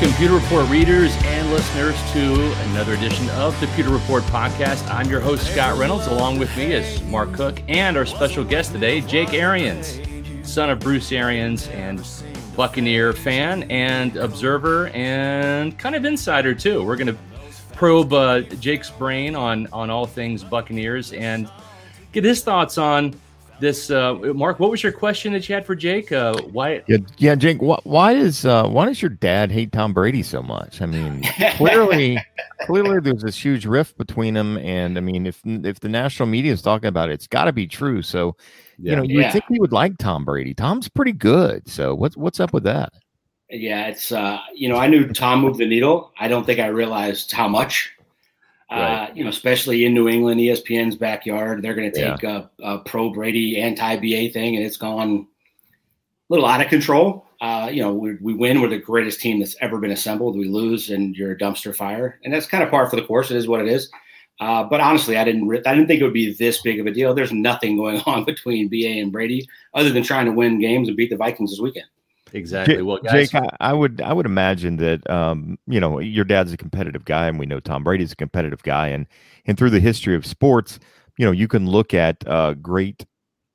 Welcome, Pewter Report readers and listeners, to another edition of the Pewter Report podcast. I'm your host, Scott Reynolds. Along with me is Mark Cook and our special guest today, Jake Arians, son of Bruce Arians and Buccaneer fan and observer and kind of insider, too. We're going to probe uh, Jake's brain on, on all things Buccaneers and get his thoughts on this uh, mark what was your question that you had for jake? Uh, why yeah, yeah jake wh- why does uh, why does your dad hate tom brady so much? I mean clearly clearly there's this huge rift between them and i mean if if the national media is talking about it it's got to be true. So yeah. you know you yeah. think he would like tom brady. Tom's pretty good. So what's what's up with that? Yeah it's uh you know i knew tom moved the needle. I don't think i realized how much Right. Uh, you know, especially in New England, ESPN's backyard, they're going to take yeah. a, a, pro Brady anti BA thing, and it's gone a little out of control. Uh, you know, we, we win, we're the greatest team that's ever been assembled. We lose, and you're a dumpster fire, and that's kind of par for the course. It is what it is. Uh, but honestly, I didn't I didn't think it would be this big of a deal. There's nothing going on between BA and Brady other than trying to win games and beat the Vikings this weekend. Exactly. Well, guys, Jake, I, I, would I would imagine that um, you know your dad's a competitive guy, and we know Tom Brady's a competitive guy, and and through the history of sports, you know you can look at uh, great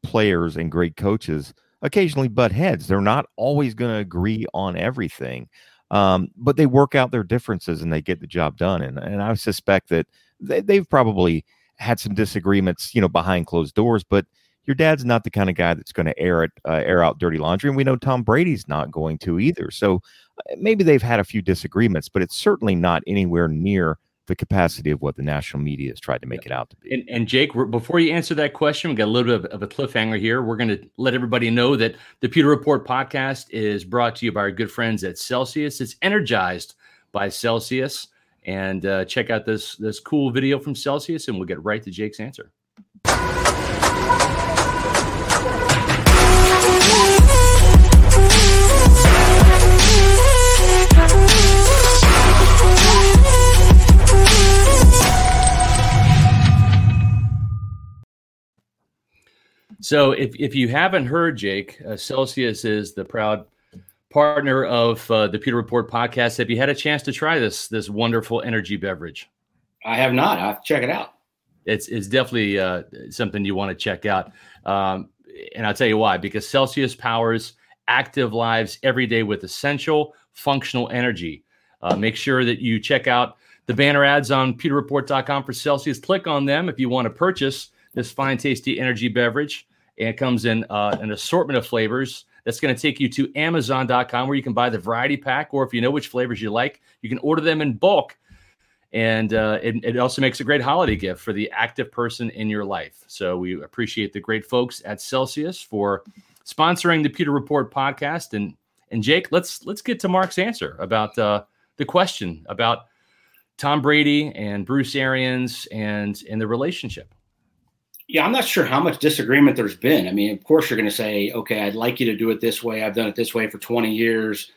players and great coaches occasionally butt heads. They're not always going to agree on everything, um, but they work out their differences and they get the job done. And and I suspect that they, they've probably had some disagreements, you know, behind closed doors, but your dad's not the kind of guy that's going to air it, uh, air out dirty laundry, and we know Tom Brady's not going to either. So uh, maybe they've had a few disagreements, but it's certainly not anywhere near the capacity of what the national media has tried to make it out to be. And, and Jake, before you answer that question, we got a little bit of, of a cliffhanger here. We're going to let everybody know that the Pewter Report podcast is brought to you by our good friends at Celsius. It's energized by Celsius, and uh, check out this this cool video from Celsius, and we'll get right to Jake's answer. So, if, if you haven't heard, Jake, uh, Celsius is the proud partner of uh, the Pewter Report podcast. Have you had a chance to try this this wonderful energy beverage? I have not. I'll check it out. It's it's definitely uh, something you want to check out, um, and I'll tell you why. Because Celsius powers active lives every day with essential functional energy. Uh, make sure that you check out the banner ads on PewterReport.com for Celsius. Click on them if you want to purchase this fine, tasty energy beverage and it comes in uh, an assortment of flavors. That's going to take you to Amazon.com where you can buy the variety pack, or if you know which flavors you like, you can order them in bulk. And uh, it, it, also makes a great holiday gift for the active person in your life. So we appreciate the great folks at Celsius for sponsoring the Pewter Report podcast. And and Jake, let's let's get to Mark's answer about uh, the question about Tom Brady and Bruce Arians and and the relationship. Yeah, I'm not sure how much disagreement there's been. I mean, of course, you're going to say, okay, I'd like you to do it this way. I've done it this way for 20 years.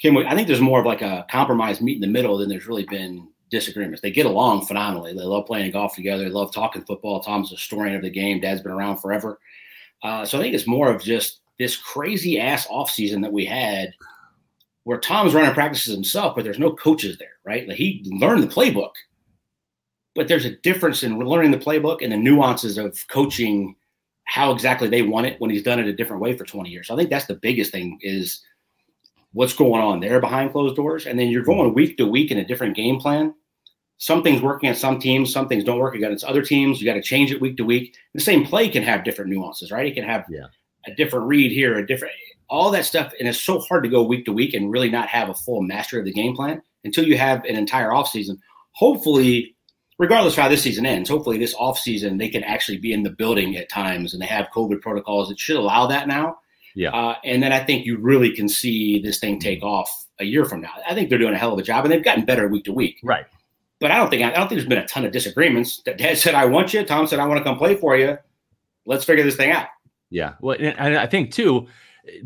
Can we, I think there's more of like a compromise meet in the middle than there's really been disagreements. They get along phenomenally. They love playing golf together. They love talking football. Tom's a historian of the game. Dad's been around forever. Uh, so I think it's more of just this crazy ass offseason that we had where Tom's running practices himself, but there's no coaches there, right? Like he learned the playbook but there's a difference in learning the playbook and the nuances of coaching how exactly they want it when he's done it a different way for 20 years. So I think that's the biggest thing is what's going on there behind closed doors. And then you're going week to week in a different game plan. Some things working at some teams, some things don't work against other teams. You got to change it week to week. The same play can have different nuances, right? It can have yeah. a different read here, a different all that stuff. And it's so hard to go week to week and really not have a full mastery of the game plan until you have an entire offseason. Hopefully regardless of how this season ends, hopefully this offseason they can actually be in the building at times and they have COVID protocols that should allow that now. Yeah. Uh, and then I think you really can see this thing take off a year from now. I think they're doing a hell of a job and they've gotten better week to week. Right. But I don't think I don't think there's been a ton of disagreements. That Dad said I want you. Tom said I want to come play for you. Let's figure this thing out. Yeah. Well, and I think too,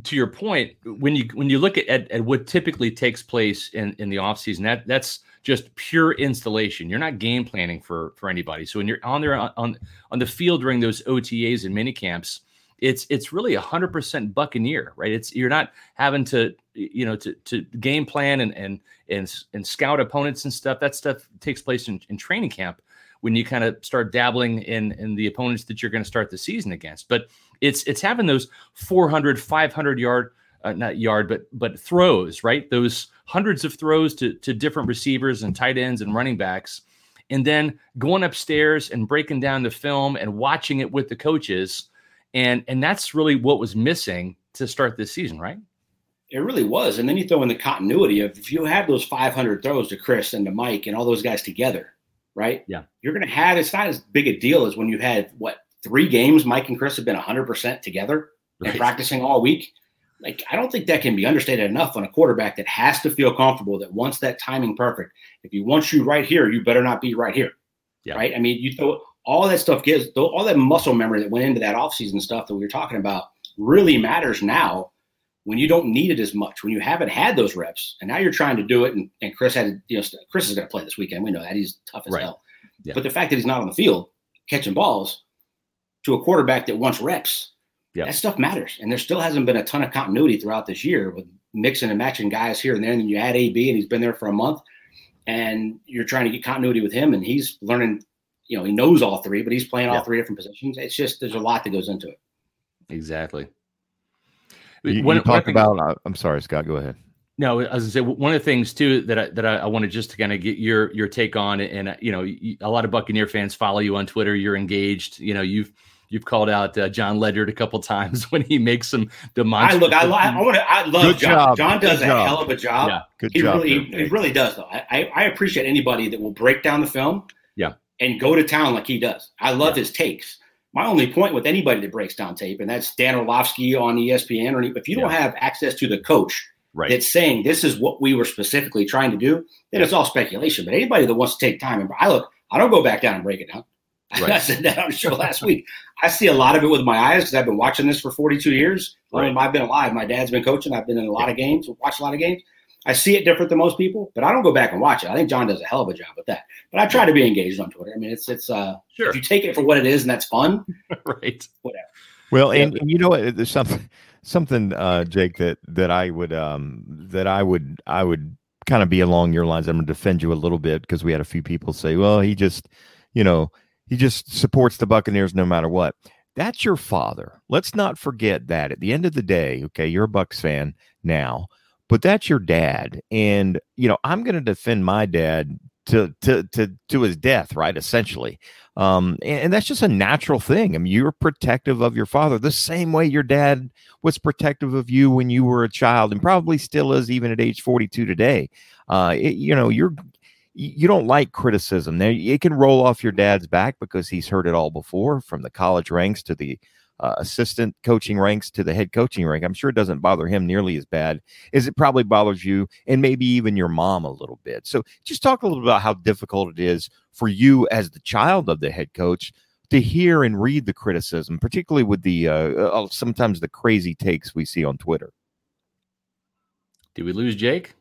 to your point, when you when you look at, at, at what typically takes place in in the offseason, that that's just pure installation. You're not game planning for for anybody. So when you're on there on on the field during those OTAs and mini camps, it's it's really a hundred percent Buccaneer, right? It's you're not having to you know to to game plan and and and and scout opponents and stuff. That stuff takes place in, in training camp when you kind of start dabbling in in the opponents that you're going to start the season against. But it's it's having those 400, 500 yard uh, not yard, but but throws, right? Those hundreds of throws to to different receivers and tight ends and running backs, and then going upstairs and breaking down the film and watching it with the coaches, and and that's really what was missing to start this season, right? It really was, and then you throw in the continuity of if you have those 500 throws to Chris and to Mike and all those guys together, right? Yeah, you're going to have. It's not as big a deal as when you had what three games. Mike and Chris have been 100 percent together right. and practicing all week like I don't think that can be understated enough on a quarterback that has to feel comfortable that once that timing perfect, if he wants you right here, you better not be right here. Yeah. Right. I mean, you throw all that stuff gives all that muscle memory that went into that offseason stuff that we were talking about really matters now when you don't need it as much, when you haven't had those reps, and now you're trying to do it. And, and Chris had, you know, Chris is going to play this weekend. We know that he's tough as right. hell. Yeah. But the fact that he's not on the field catching balls to a quarterback that wants reps, Yep. That stuff matters. And there still hasn't been a ton of continuity throughout this year with mixing and matching guys here and there. And then you add AB and he's been there for a month and you're trying to get continuity with him and he's learning, you know, he knows all three, but he's playing yep. all three different positions. It's just, there's a lot that goes into it. Exactly. You, when, you talk about, uh, I'm sorry, Scott, go ahead. No, as I say, one of the things too that I, that I, I wanted just to kind of get your your take on, and you know, a lot of Buccaneer fans follow you on Twitter. You're engaged. You know, you've You've called out uh, John Ledyard a couple times when he makes some demonstrative. I look, I, I, want to. I love Good John. Job. John does Good a job. hell of a job. Yeah. Good he job. Really, he, he, really does, though. I, I appreciate anybody that will break down the film. Yeah. And go to town like he does. I love yeah. his takes. My only point with anybody that breaks down tape, and that's Dan Orlovsky on ESPN, or if you don't have access to the coach right. that's saying this is what we were specifically trying to do, then it's all speculation. But anybody that wants to take time, and I look, I don't go back down and break it down. Right. I said that on the show last week. I see a lot of it with my eyes because I've been watching this for 42 years. Right. I've been alive. My dad's been coaching. I've been in a lot of games, watched a lot of games. I see it different than most people, but I don't go back and watch it. I think John does a hell of a job with that. But I try to be engaged on Twitter. I mean, it's it's uh, sure. if you take it for what it is and that's fun, right? Whatever. Well, and, and you know what? There's something something uh, Jake that that I would um that I would I would kind of be along your lines. I'm going to defend you a little bit because we had a few people say, well, he just you know he just supports the Buccaneers no matter what. That's your father. Let's not forget that. At the end of the day, okay, you're a Bucks fan now, but that's your dad. And you know, I'm going to defend my dad to to to to his death, right? Essentially, um, and, and, that's just a natural thing. I mean, you're protective of your father the same way your dad was protective of you when you were a child, and probably still is even at age 42 today. Uh, it, you know, you're you don't like criticism. Now it can roll off your dad's back because he's heard it all before, from the college ranks to the uh, assistant coaching ranks to the head coaching rank. I'm sure it doesn't bother him nearly as bad as it probably bothers you and maybe even your mom a little bit. So just talk a little about how difficult it is for you as the child of the head coach to hear and read the criticism, particularly with the uh, uh sometimes the crazy takes we see on Twitter. Did we lose Jake?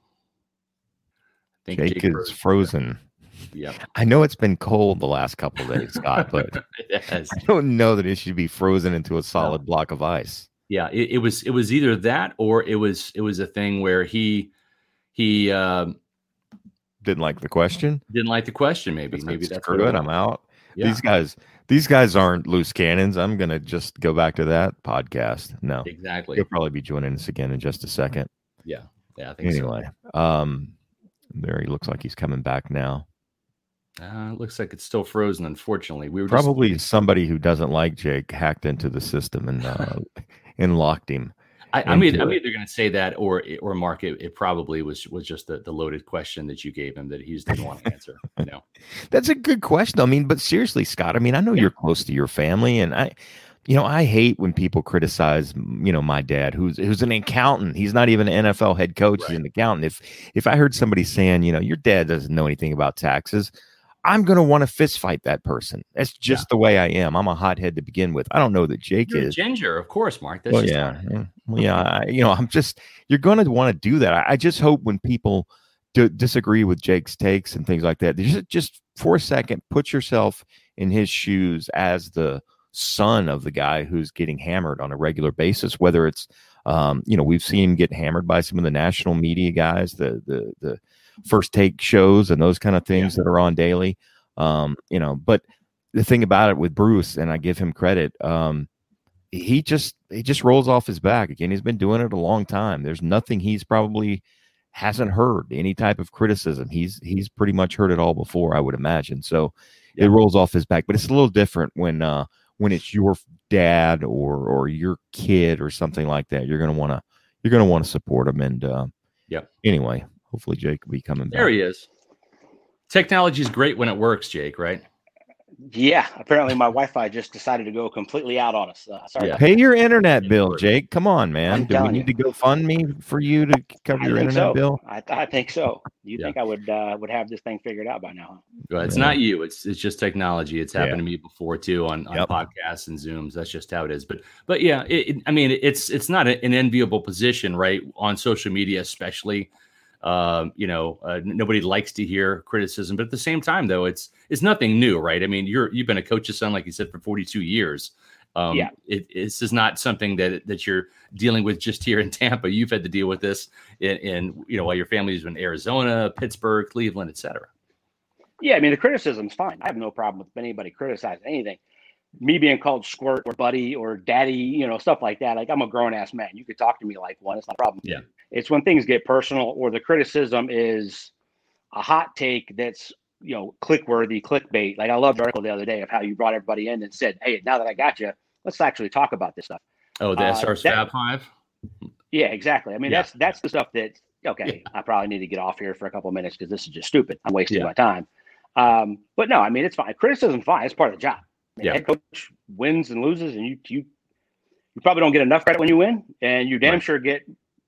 Jake, Jake is frozen. Yeah. I know it's been cold the last couple days, Scott, but I don't know that it should be frozen into a solid no. block of ice. Yeah, it, it, was it was either that or it was it was a thing where he he uh, didn't like the question. Didn't like the question. Maybe that's maybe that's good. I'm out. Yeah. These guys these guys aren't loose cannons. I'm gonna just go back to that podcast. No, exactly. He'll probably be joining us again in just a second. Yeah, yeah. I think anyway, so. um, there, he looks like he's coming back now. Uh, it looks like it's still frozen. Unfortunately, we were probably just... somebody who doesn't like Jake hacked into the system and uh, and locked him. I, I mean, I'm either going to say that or or Mark. It, it, probably was was just the, the loaded question that you gave him that he just didn't want to answer. You know, that's a good question. I mean, but seriously, Scott. I mean, I know yeah. you're close to your family, and I you know, I hate when people criticize, you know, my dad, who's who's an accountant. He's not even an NFL head coach; right. he's an accountant. If if I heard somebody saying, you know, your dad doesn't know anything about taxes, I'm going to want to fist fight that person. That's just yeah. the way I am. I'm a hothead to begin with. I don't know that Jake you're is ginger, of course, Mark. That's well, yeah, yeah, yeah. I, you know, I'm just you're going to want to do that. I, I, just hope when people d- disagree with Jake's takes and things like that, just just for a second, put yourself in his shoes as the son of the guy who's getting hammered on a regular basis. Whether it's, um, you know, we've seen him get hammered by some of the national media guys, the the the first take shows and those kind of things yeah. that are on daily. Um, you know, but the thing about it with Bruce, and I give him credit, um, he just he just rolls off his back again. He's been doing it a long time. There's nothing he's probably hasn't heard any type of criticism. He's he's pretty much heard it all before, I would imagine. So yeah. it rolls off his back. But it's a little different when uh when it's your dad or or your kid or something like that. You're gonna want to you're gonna want to support him. And uh, yeah. Anyway, hopefully Jake will be coming Back. there. He is. Technology is great when it works, Jake. Right? Yeah, apparently my Wi-Fi just decided to go completely out on us. Uh, sorry. Yeah. Pay your internet bill, Jake. Come on, man. I'm Do we need you. to go fund me for you to cover I your internet so. bill? I, I, think so. You yeah. think I would uh, would have this thing figured out by now? Huh? It's yeah. not you. It's it's just technology. It's happened yeah. to me before too on, on yep. podcasts and Zooms. That's just how it is. But but yeah, it, it, I mean, it's it's not an enviable position, right? On social media, especially uh, you know, uh, nobody likes to hear criticism, but at the same time, though, it's it's nothing new, right? I mean, you're you've been a coach's son, like you said, for 42 years. Um, yeah, it, this is not something that that you're dealing with just here in Tampa. You've had to deal with this in, in you know while your family's in Arizona, Pittsburgh, Cleveland, etc. Yeah, I mean the criticism's fine. I have no problem with anybody criticizing anything. Me being called squirt or buddy or daddy, you know, stuff like that. Like I'm a grown ass man. You could talk to me like one. It's not a problem. Yeah. It's when things get personal or the criticism is a hot take that's you know click worthy, clickbait. Like I loved the article the other day of how you brought everybody in and said, "Hey, now that I got you, let's actually talk about this stuff." Oh, the uh, SR Fab Five. Yeah, exactly. I mean, yeah. that's that's the stuff that okay. Yeah. I probably need to get off here for a couple of minutes because this is just stupid. I'm wasting yeah. my time. Um, but no, I mean, it's fine. Criticism, fine. It's part of the job. I mean, yeah. Head coach wins and loses, and you you you probably don't get enough credit when you win, and you damn right. sure get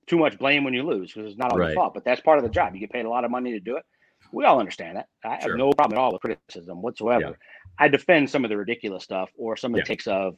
too much blame when you lose because it's not all right. your fault. But that's part of the job. You get paid a lot of money to do it. We all understand that. I sure. have no problem at all with criticism whatsoever. Yeah. I defend some of the ridiculous stuff or some of the yeah. takes of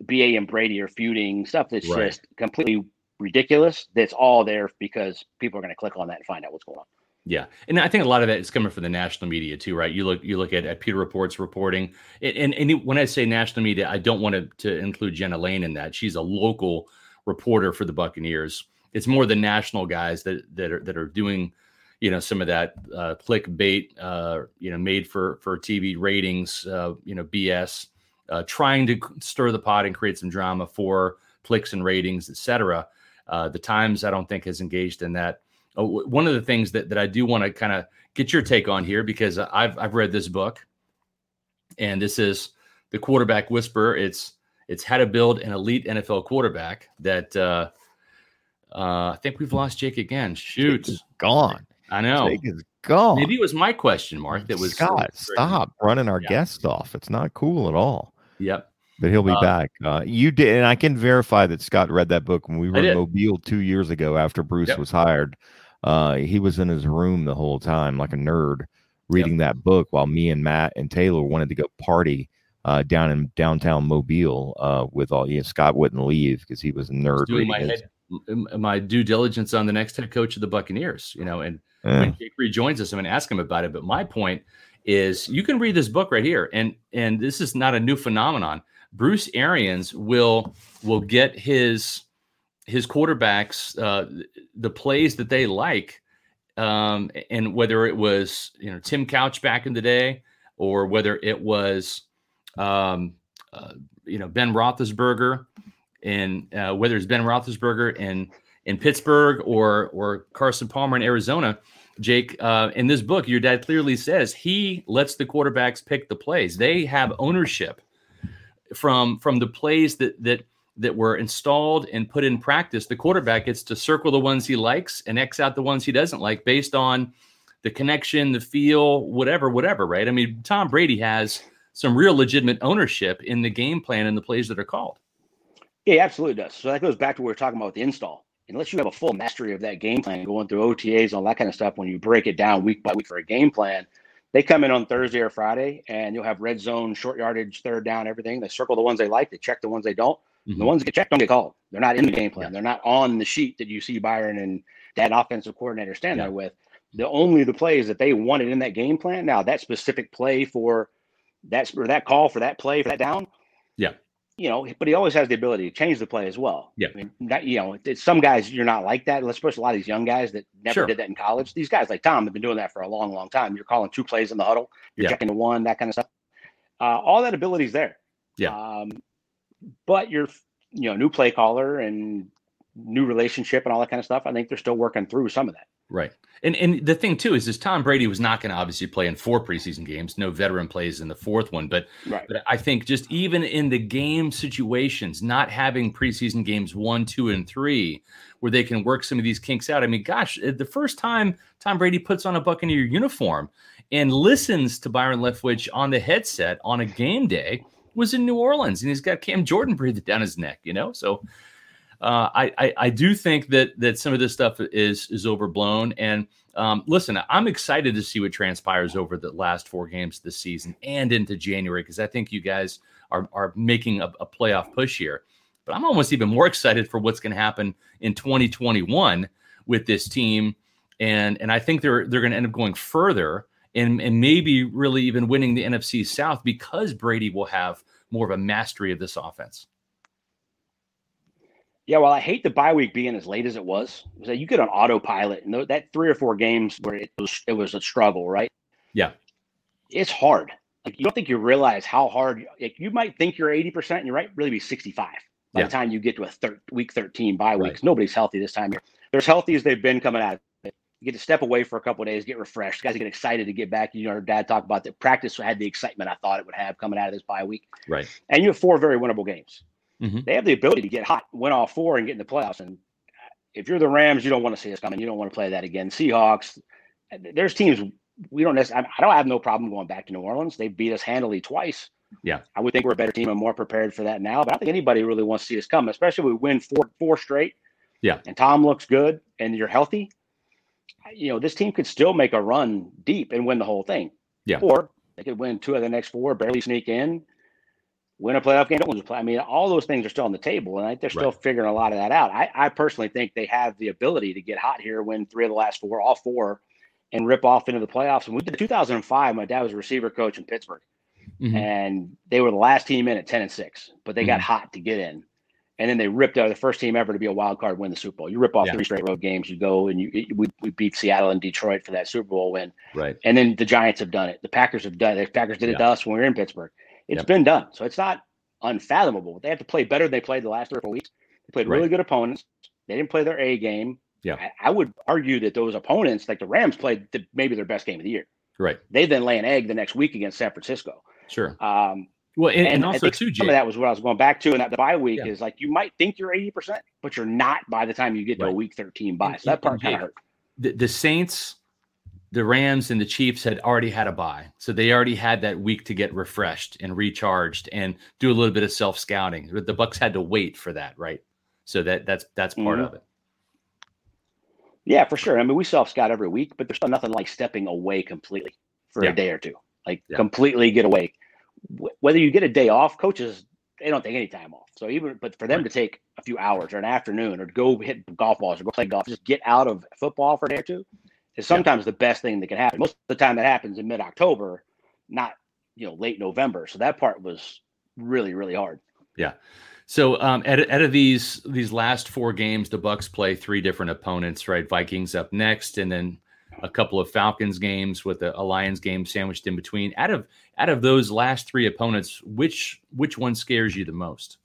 BA and Brady are feuding stuff that's right. just completely ridiculous. That's all there because people are going to click on that and find out what's going on. Yeah, and I think a lot of that is coming from the national media too, right? You look you look at, at Pewter Report's reporting, and, and, and when I say national media, I don't want to, to include Jenna Laine in that. She's a local reporter for the Buccaneers, it's more the national guys that that are that are doing you know some of that uh, clickbait uh, you know made for for TV ratings uh, you know BS uh, trying to stir the pot and create some drama for clicks and ratings etc. Uh, the Times I don't think has engaged in that. Oh, one of the things that that I do want to kind of get your take on here because I've I've read this book and this is the quarterback whisper. It's it's how to build an elite NFL quarterback that uh, I think we've lost Jake again. Shoot, gone. I know. Jake is gone. Maybe it was my question mark that was Scott. Stop running our yeah. guest off. It's not cool at all. Yep. But he'll be uh, back. Uh, you did, and I can verify that Scott read that book when we were in Mobile two years ago after Bruce yep. was hired. Uh, he was in his room the whole time, like a nerd, reading yep. that book while me and Matt and Taylor wanted to go party uh, down in downtown Mobile uh, with all. You know, Scott wouldn't leave because he was a nerd. Doing my head, my due diligence on the next head coach of the Buccaneers, you know, and yeah. when Jake rejoins us, I'm going to ask him about it. But my point is, you can read this book right here, and and this is not a new phenomenon. Bruce Arians will will get his his quarterbacks uh, the plays that they like, um, and whether it was you know Tim Couch back in the day, or whether it was um, uh, you know Ben Roethlisberger and uh, whether it's Ben Roethlisberger in in Pittsburgh or or Carson Palmer in Arizona. Jake, uh, in this book, your dad clearly says he lets the quarterbacks pick the plays. They have ownership from from the plays that that that were installed and put in practice. The quarterback gets to circle the ones he likes and X out the ones he doesn't like based on the connection, the feel, whatever, whatever. Right? I mean, Tom Brady has some real legitimate ownership in the game plan and the plays that are called. Yeah, absolutely does. So that goes back to what we are talking about with the install. Unless you have a full mastery of that game plan, going through OTAs and all that kind of stuff, when you break it down week by week for a game plan, they come in on Thursday or Friday, and you'll have red zone, short yardage, third down, everything. They circle the ones they like, they check the ones they don't. Mm-hmm. The ones that get checked don't get called. They're not in the game plan. Yeah. They're not on the sheet that you see Byron and that offensive coordinator stand yeah. there with. The only the plays that they wanted in that game plan. Now that specific play for that or that call for that play for that down, yeah, you know, but he always has the ability to change the play as well. Yeah. I mean, that, you know, some guys you're not like that. Let's push a lot of these young guys that never Sure. did that in college. These guys like Tom have been doing that for a long, long time. You're calling two plays in the huddle. You're Yeah. checking the one, that kind of stuff. Uh, all that ability is there. Yeah. Um, but you're, you know, new play caller and new relationship and all that kind of stuff. I think they're still working through some of that. Right. And and the thing too is is Tom Brady was not going to obviously play in four preseason games. No veteran plays in the fourth one, but Right. but I think just even in the game situations, not having preseason games one, two, and three, where they can work some of these kinks out. I mean, gosh, eh, the first time Tom Brady puts on a Buccaneer uniform and listens to Byron Leftwich on the headset on a game day was in New Orleans, and he's got Cam Jordan breathing down his neck, you know. So uh, I, I I do think that that some of this stuff is is overblown. And um, listen, I'm excited to see what transpires over the last four games this season and into January because I think you guys are are making a, a playoff push here. But I'm almost even more excited for what's going to happen in 2021 with this team, and and I think they're they're going to end up going further and and maybe really even winning the NFC South because Brady will have more of a mastery of this offense. Yeah, well, I hate the bye week being as late as it was. It was you get on autopilot, and that three or four games where it was it was a struggle, right? Yeah. it's hard. Like you don't think you realize how hard. Like you might think you're eighty percent, and you might really be sixty five by Yeah. the time you get to a thir- week thirteen bye Right. weeks. Nobody's healthy this time. They're as healthy as they've been coming out. You get to step away for a couple of days, get refreshed. Guys get excited to get back. You know, our dad talked about that practice had the excitement I thought it would have coming out of this bye week Right. and you have four very winnable games. Mhm. They have the ability to get hot, win all four, and get in the playoffs. And if you're the Rams, you don't want to see us coming. You don't want to play that again. Seahawks, there's teams we don't necessarily. I don't have no problem going back to New Orleans. They beat us handily twice. Yeah. I would think we're a better team and more prepared for that now. But I don't think anybody really wants to see us come, especially if we win four four straight. Yeah. And Tom looks good, and you're healthy. You know this team could still make a run deep and win the whole thing. Yeah. Or they could win two of the next four, barely sneak in, win a playoff game, don't a. I mean, all those things are still on the table, and I think they're still figuring a lot of that out. I, I personally think they have the ability to get hot here, win three of the last four, all four, and rip off into the playoffs. And we did 2005. My dad was a receiver coach in Pittsburgh, Mhm. and they were the last team in at 10 and six, but they got Mhm. hot to get in. And then they ripped out the first team ever to be a wild card, win the Super Bowl. You rip off Yeah. three straight road games, you go and you we, we beat Seattle and Detroit for that Super Bowl win. Right. And then the Giants have done it. The Packers have done it. The Packers did it Yeah. to us when we were in Pittsburgh. It's Yep. been done. So it's not unfathomable. They have to play better than they played the last three or four weeks. They played really Right. good opponents. They didn't play their A game. Yeah. I, I would argue that those opponents, like the Rams, played the, maybe their best game of the year. Right. They then lay an egg the next week against San Francisco. Sure. Um, Well, and, and I also too, some of that was what I was going back to. And that the bye week Yeah. is like you might think you're 80%, but you're not by the time you get to a week 13 bye. So that part kind of hurt. the, the Saints, the Rams, and the Chiefs had already had a bye, so they already had that week to get refreshed and recharged and do a little bit of self scouting. But the Bucks had to wait for that, right? So that that's that's part Mhm. of it. Yeah, for sure. I mean, we self scout every week, but there's still nothing like stepping away completely for Yeah. a day or two. Like Yeah. completely get away. Whether you get a day off, coaches they don't take any time off. So even but for them to take a few hours or an afternoon or to go hit golf balls or go play golf, just get out of football for a day or two is sometimes the best thing that can happen. Most of the time that happens in mid October, not you know late November. So that part was really really hard. Yeah. So um, out, out of these these last four games, the Bucks play three different opponents, right? Vikings up next, and then a couple of Falcons games with a, a Lions game sandwiched in between. Out of out of those last three opponents, which which one scares you the most?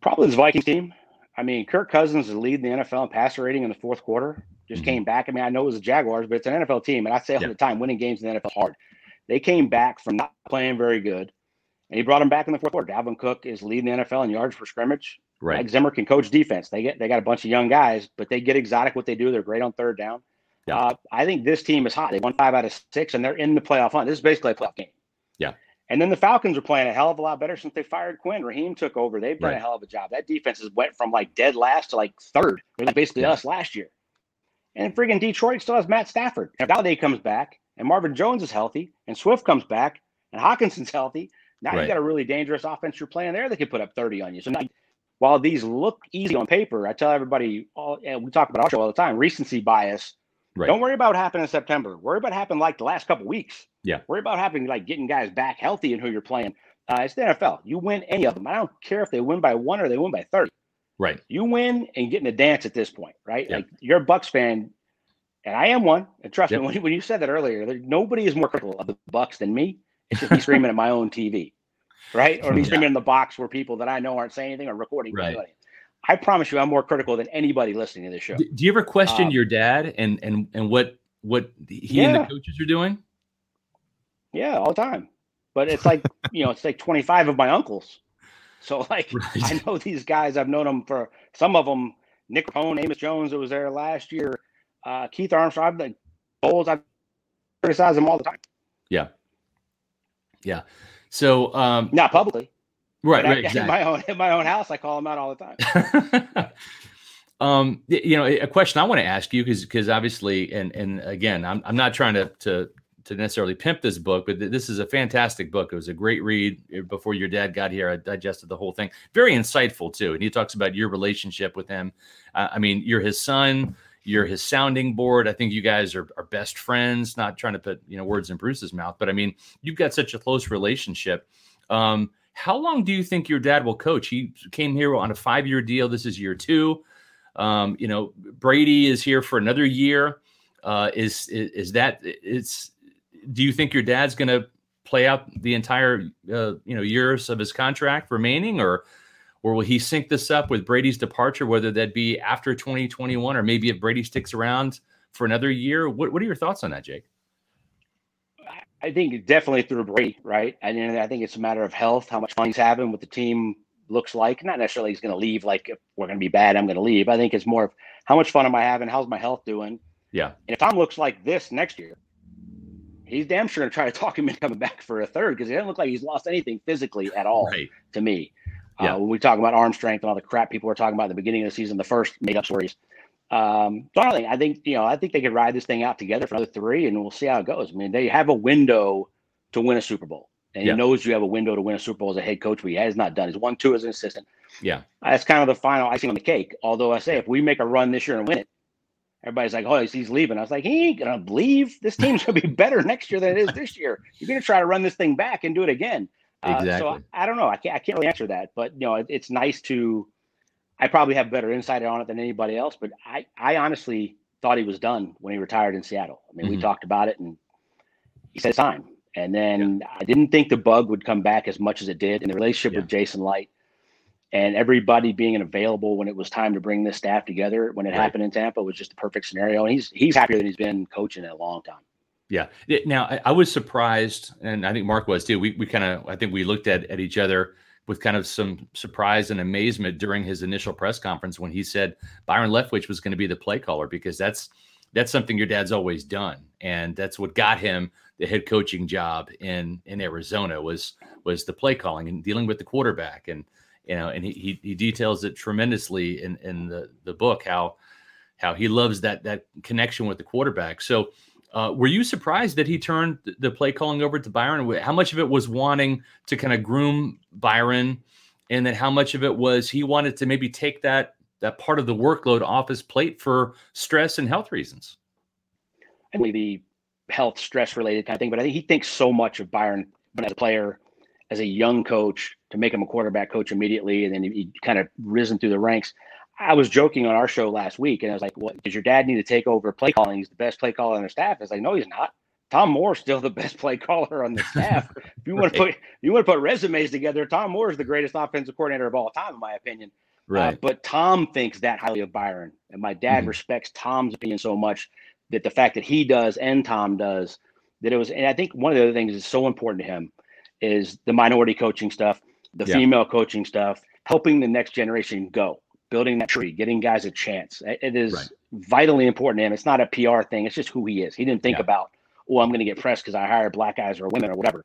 Probably this Vikings team. I mean, Kirk Cousins is leading the NFL in passer rating in the fourth quarter. Just Mhm. came back. I mean, I know it was the Jaguars, but it's an NFL team, and I say all Yeah. the time, winning games in the NFL is hard. They came back from not playing very good, and he brought them back in the fourth quarter. Dalvin Cook is leading the NFL in yards per scrimmage. Right. Mike Zimmer can coach defense. They get they got a bunch of young guys, but they get exotic what they do. They're great on third down. Yeah. Uh, I think this team is hot. They won five out of six, and they're in the playoff hunt. This is basically a playoff game. Yeah. And then the Falcons are playing a hell of a lot better since they fired Quinn. Raheem took over. They've done Right. a hell of a job. That defense has went from like dead last to like third. Like basically Yeah. us last year. And friggin' Detroit still has Matt Stafford. If Golladay comes back and Marvin Jones is healthy and Swift comes back and Hockenson's healthy, now Right. you got a really dangerous offense you're playing there that could put up 30 on you. So now, while these look easy on paper, I tell everybody, all, and we talk about our show all the time, recency bias. Right. Don't worry about what happened in September. Worry about what happened like the last couple weeks. Yeah. Worry about happening like getting guys back healthy and who you're playing. Uh, it's the NFL. You win any of them. I don't care if they win by one or they win by 30. Right. You win and get in a dance at this point, right? Yep. Like you're a Bucks fan, and I am one. And trust yep. me, when you, when you said that earlier, there, nobody is more critical of the Bucks than me. It's just me screaming at my own TV, right? Or me yeah. screaming in the box where people that I know aren't saying anything or recording. Right. I promise you, I'm more critical than anybody listening to this show. Do you ever question um, your dad and and and what what he yeah. and the coaches are doing? Yeah, all the time. But it's like you know, it's like 25 of my uncles. So like, right. I know these guys. I've known them for some of them. Nick Rapone, Amos Jones, that was there last year. Uh, Keith Armstrong, I've been Bowles. I criticize them all the time. Yeah, yeah. So um, not publicly. Right, right. I, exactly. In my own in my own house, I call them out all the time. um, you know, a question I want to ask you because because obviously, and and again, I'm I'm not trying to to to necessarily pimp this book, but this is a fantastic book. It was a great read eh, before your dad got here. I digested the whole thing. Very insightful too, and he talks about your relationship with him. Uh, I mean, you're his son. You're his sounding board. I think you guys are, are best friends. Not trying to put you know words in Bruce's mouth, but I mean, you've got such a close relationship. Um, how long do you think your dad will coach? He came here on a five year deal. This is year two. Um, you know, Brady is here for another year. Uh, is, is, is that it's? Do you think your dad's going to play out the entire uh, you know years of his contract remaining, or or will he sync this up with Brady's departure, whether that be after 2021 or maybe if Brady sticks around for another year? What What are your thoughts on that, Jake? I think definitely through Brady, right? And I think it's a matter of health, how much fun he's having, what the team looks like. Not necessarily he's going to leave. Like if we're going to be bad, I'm going to leave. I think it's more of how much fun am I having? How's my health doing? Yeah. And if Tom looks like this next year, he's damn sure going to try to talk him into coming back for a third because he doesn't look like he's lost anything physically at all right. to me. Yeah. Uh, when we talk about arm strength and all the crap people were talking about at the beginning of the season, the first made up stories. Um, so I think I think you know I think they could ride this thing out together for another three, and we'll see how it goes. I mean, they have a window to win a Super Bowl, and yeah. he knows you have a window to win a Super Bowl as a head coach, but he has not done. He's won two as an assistant. Yeah, that's kind of the final icing on the cake. Although I say if we make a run this year and win it, everybody's like, "Oh, he's leaving." I was like, "He ain't gonna leave. This team's gonna be better next year than it is this year. You're gonna try to run this thing back and do it again." Exactly. Uh, so I, I, don't know. I can't. I can't really answer that, but you know, it, it's nice to I probably have better insight on it than anybody else, but I, I honestly thought he was done when he retired in Seattle. I mean, mm-hmm. we talked about it and he said it's time. And then yeah. I didn't think the bug would come back as much as it did. in the relationship yeah. with Jason Licht and everybody being available when it was time to bring this staff together when it right. happened in Tampa was just the perfect scenario. And he's he's happier than he's been coaching in a long time. Yeah. Now I, I was surprised, and I think Mark was too. We we kind of I think we looked at at each other with kind of some surprise and amazement during his initial press conference when he said Byron Leftwich was going to be the play caller because that's that's something your dad's always done and that's what got him the head coaching job in in Arizona was was the play calling and dealing with the quarterback and you know and he he, he details it tremendously in in the the book how how he loves that that connection with the quarterback so uh, were you surprised that he turned the play calling over to Byron? How much of it was wanting to kind of groom Byron, and then how much of it was he wanted to maybe take that that part of the workload off his plate for stress and health reasons? I the health stress related kind of thing, but I think he thinks so much of Byron but as a player, as a young coach, to make him a quarterback coach immediately, and then he, kind of risen through the ranks. I was joking on our show last week, and I was like, "What? Does your dad need to take over play calling? He's the best play caller on the staff." It's like, "No, he's not. Tom Moore's still the best play caller on the staff. if you want to put you want to put resumes together, Tom Moore is the greatest offensive coordinator of all time, in my opinion. Uh, right. Uh, but Tom thinks that highly of Byron, and my dad mm-hmm. respects Tom's opinion so much that the fact that he does and Tom does that it was. And I think one of the other things that's so important to him is the minority coaching stuff, the yeah. female coaching stuff, helping the next generation go building that tree, getting guys a chance. It is right. vitally important to him. It's not a PR thing. It's just who he is. He didn't think yeah. about, oh, I'm going to get pressed because I hire black guys or women or whatever.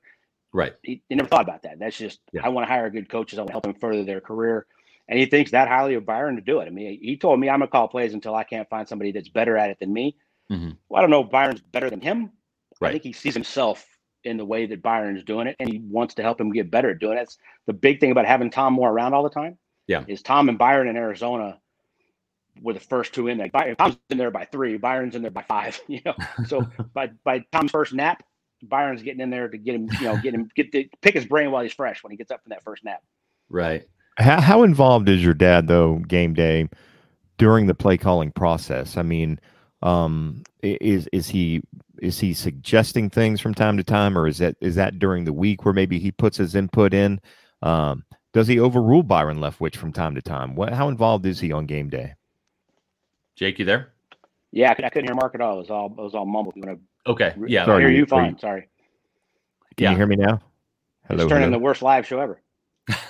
Right. He, he never thought about that. That's just, yeah. I want to hire good coaches. I want to help them further their career. And he thinks that highly of Byron to do it. I mean, he told me I'm going to call plays until I can't find somebody that's better at it than me. Mm-hmm. Well, I don't know if Byron's better than him. Right. I think he sees himself in the way that Byron's doing it, and he wants to help him get better at doing it. That's the big thing about having Tom Moore around all the time yeah. Is Tom and Byron in Arizona were the first two in there. Tom's in there by three. Byron's in there by five. You know, so by by Tom's first nap, Byron's getting in there to get him, you know, get him get the pick his brain while he's fresh when he gets up from that first nap. Right. How, how involved is your dad though game day during the play calling process? I mean, um, is is he is he suggesting things from time to time, or is that is that during the week where maybe he puts his input in? Um, does he overrule Byron Leftwich from time to time? What how involved is he on game day? Jake, you there? Yeah, I, couldn't hear Mark at all. It was all it was all mumbled. You okay, yeah, sorry, I hear you fine. Sorry. Can yeah. you hear me now? Hello. It's turning hello. the worst live show ever.